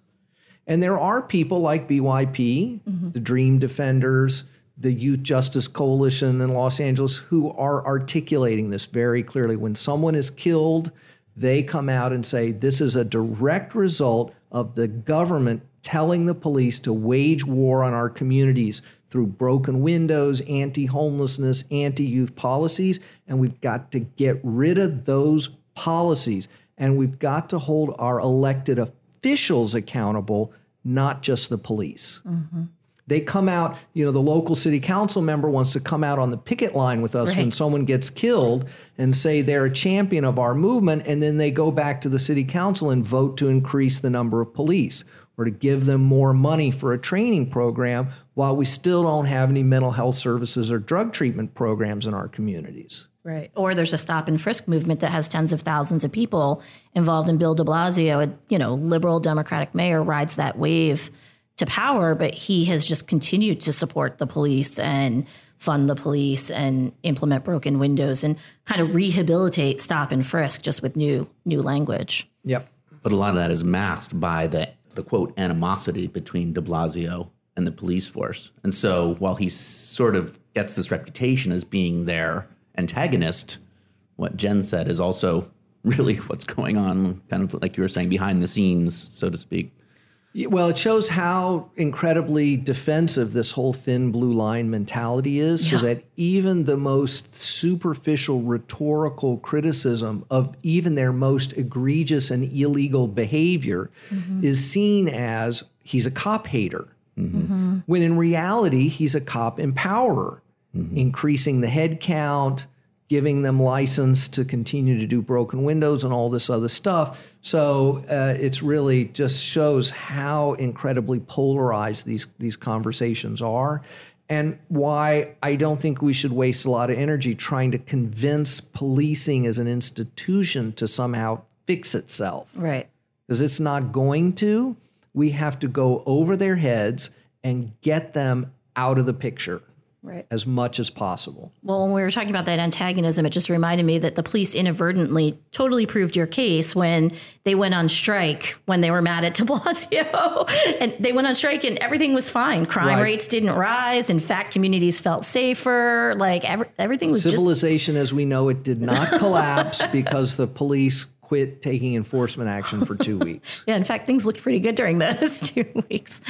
And there are people like BYP, mm-hmm. the Dream Defenders, the Youth Justice Coalition in Los Angeles who are articulating this very clearly. When someone is killed, they come out and say this is a direct result of the government telling the police to wage war on our communities through broken windows, anti homelessness, anti youth policies. And we've got to get rid of those policies. And we've got to hold our elected officials accountable, not just the police. Mm-hmm. They come out, you know, the local city council member wants to come out on the picket line with us when someone gets killed and say they're a champion of our movement, and then they go back to the city council and vote to increase the number of police or to give them more money for a training program while we still don't have any mental health services or drug treatment programs in our communities. Right. Or there's a stop and frisk movement that has tens of thousands of people involved in Bill de Blasio, a you know, liberal Democratic mayor rides that wave to power, but he has just continued to support the police and fund the police and implement broken windows and kind of rehabilitate stop and frisk just with new new language. Yep. But a lot of that is masked by the, the quote animosity between de Blasio and the police force. And so while he sort of gets this reputation as being their antagonist, what Jen said is also really what's going on, kind of like you were saying, behind the scenes, so to speak. Yeah, Well, it shows how incredibly defensive this whole thin blue line mentality is, so that even the most superficial rhetorical criticism of even their most egregious and illegal behavior mm-hmm. is seen as he's a cop hater. Mm-hmm. When in reality, he's a cop empowerer, mm-hmm. increasing the head count, giving them license to continue to do broken windows and all this other stuff. So uh, it's really just shows how incredibly polarized these these conversations are, and why I don't think we should waste a lot of energy trying to convince policing as an institution to somehow fix itself Right. because it's not going to. We have to go over their heads and get them out of the picture Right. as much as possible. Well, when we were talking about that antagonism, it just reminded me that the police inadvertently totally proved your case when they went on strike when they were mad at de Blasio. and they went on strike and everything was fine. Crime Right. rates didn't rise. In fact, communities felt safer. Like every, everything was just. Civilization as we know it did not collapse because the police quit taking enforcement action for two weeks. Yeah, in fact, things looked pretty good during those two weeks.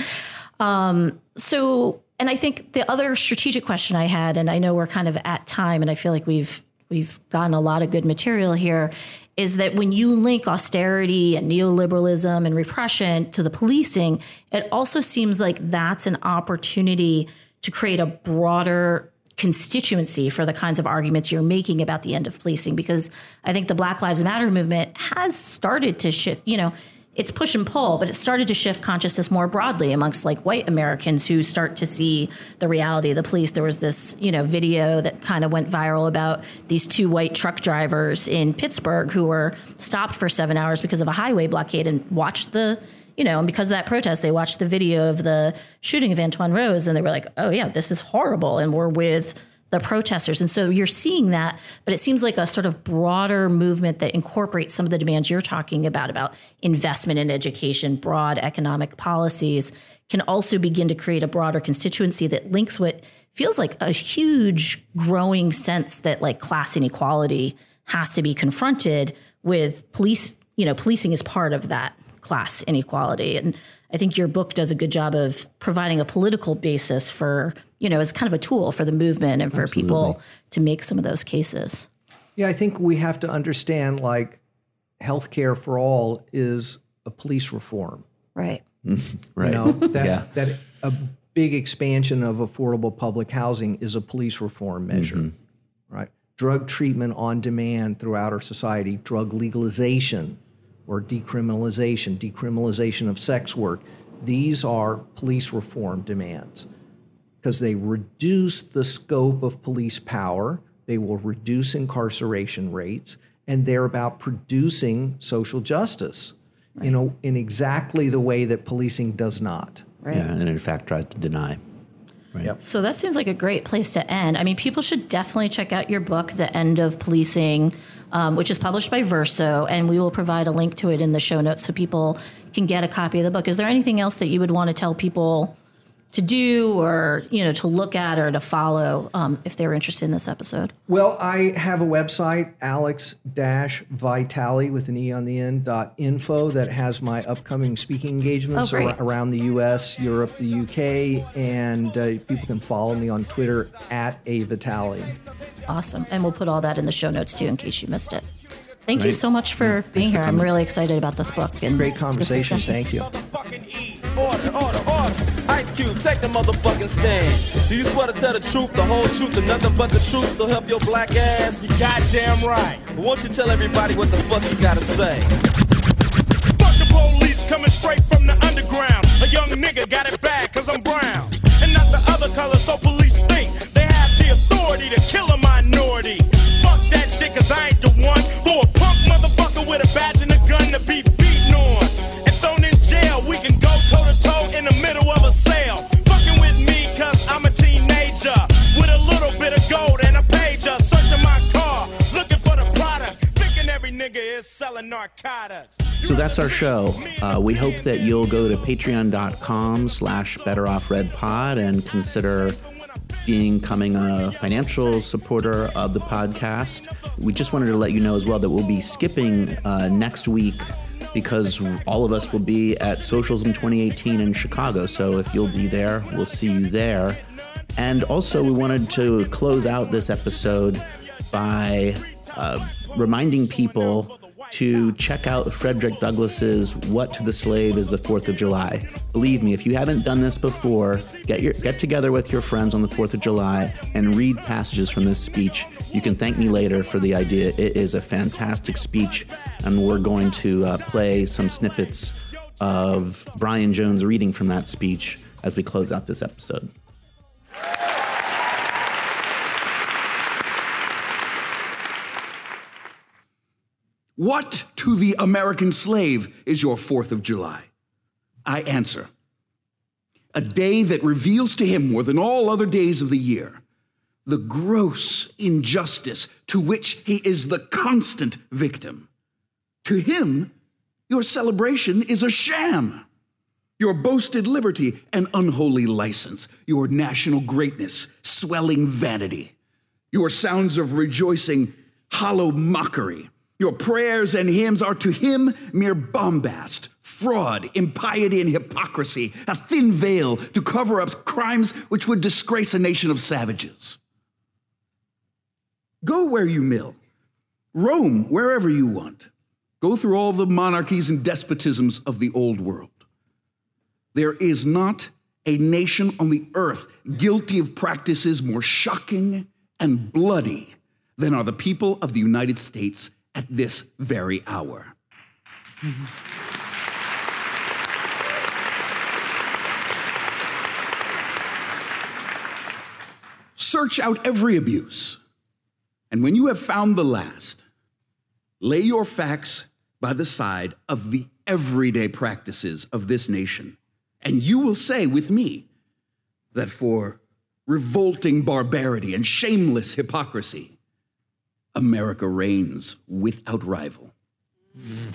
Um, so, and I think the other strategic question I had, and I know we're kind of at time, and I feel like we've we've gotten a lot of good material here, is that when you link austerity and neoliberalism and repression to the policing, it also seems like that's an opportunity to create a broader constituency for the kinds of arguments you're making about the end of policing because I think the Black Lives Matter movement has started to shift, you know, it's push and pull, but it started to shift consciousness more broadly amongst like white Americans who start to see the reality of the police. There was this, you know, video that kind of went viral about these two white truck drivers in Pittsburgh who were stopped for seven hours because of a highway blockade and watched the you know, and because of that protest, they watched the video of the shooting of Antwon Rose and they were like, oh, yeah, this is horrible. And we're with the protesters. And so you're seeing that, but it seems like a sort of broader movement that incorporates some of the demands you're talking about, about investment in education, broad economic policies, can also begin to create a broader constituency that links what feels like a huge growing sense that like class inequality has to be confronted with police, you know, policing is part of that class inequality. And I think your book does a good job of providing a political basis for, you know, as kind of a tool for the movement and for people to make some of those cases. Yeah, I think we have to understand like healthcare for all is a police reform. Right. Right. You know, that, Yeah. that a big expansion of affordable public housing is a police reform measure, mm-hmm. right? Drug treatment on demand throughout our society, drug legalization or decriminalization, decriminalization of sex work. These are police reform demands because they reduce the scope of police power, they will reduce incarceration rates, and they're about producing social justice, you know, in exactly the way that policing does not. Right. Yeah, and in fact tries to deny. Yep. So that seems like a great place to end. I mean, people should definitely check out your book, The End of Policing, um, which is published by Verso, and we will provide a link to it in the show notes so people can get a copy of the book. Is there anything else that you would want to tell people to do or, you know, to look at or to follow um, if they're interested in this episode? Well, I have a website, alex-vitale with an E on the end, dot info, that has my upcoming speaking engagements Oh, around the US, Europe, the UK, and uh, people can follow me on Twitter at a Vitale. Awesome. And we'll put all that in the show notes too in case you missed it. Thank you so much for being here. I'm really excited about this book. And Great conversation. Thank you. Motherfucking E. Order, order, order. Ice Cube, take the motherfucking stand. Do you swear to tell the truth, the whole truth, and nothing but the truth? So help your black ass. You goddamn right. But won't you tell everybody what the fuck you gotta say? Fuck the police coming straight from the underground. A young nigga got it bad cause I'm brown. And not the other color, so police think they have the authority to kill a minority. Fuck that shit cause I ain't the one for a punk motherfucker with a badge and a gun to be beaten on. And thrown in jail, we can go toe to toe in the middle of a sale. Fucking with me cause I'm a teenager. With a little bit of gold and a pager. Searching my car, looking for the product. Thinking every nigga is selling narcotics. So that's our show. Uh, we hope that you'll go to patreon.com slash betteroffredpod and consider becoming a financial supporter of the podcast. We just wanted to let you know as well that we'll be skipping uh, next week because all of us will be at Socialism 2018 in Chicago. So if you'll be there, we'll see you there. And also, we wanted to close out this episode by uh, reminding people to check out Frederick Douglass's "What to the Slave is the Fourth of July." Believe me, if you haven't done this before, get your get together with your friends on the Fourth of July and read passages from this speech. You can thank me later for the idea. It is a fantastic speech, and we're going to uh, play some snippets of Brian Jones reading from that speech as we close out this episode. What to the American slave is your 4th of July? I answer a day that reveals to him more than all other days of the year the gross injustice to which he is the constant victim. To him, your celebration is a sham. Your boasted liberty, an unholy license. Your national greatness, swelling vanity. Your sounds of rejoicing, hollow mockery. Your prayers and hymns are to him mere bombast, fraud, impiety, and hypocrisy, a thin veil to cover up crimes which would disgrace a nation of savages. Go where you will, roam wherever you want. Go through all the monarchies and despotisms of the old world. There is not a nation on the earth guilty of practices more shocking and bloody than are the people of the United States at this very hour. Search out every abuse, and when you have found the last, lay your facts by the side of the everyday practices of this nation, and you will say with me that for revolting barbarity and shameless hypocrisy, America reigns without rival. Mm.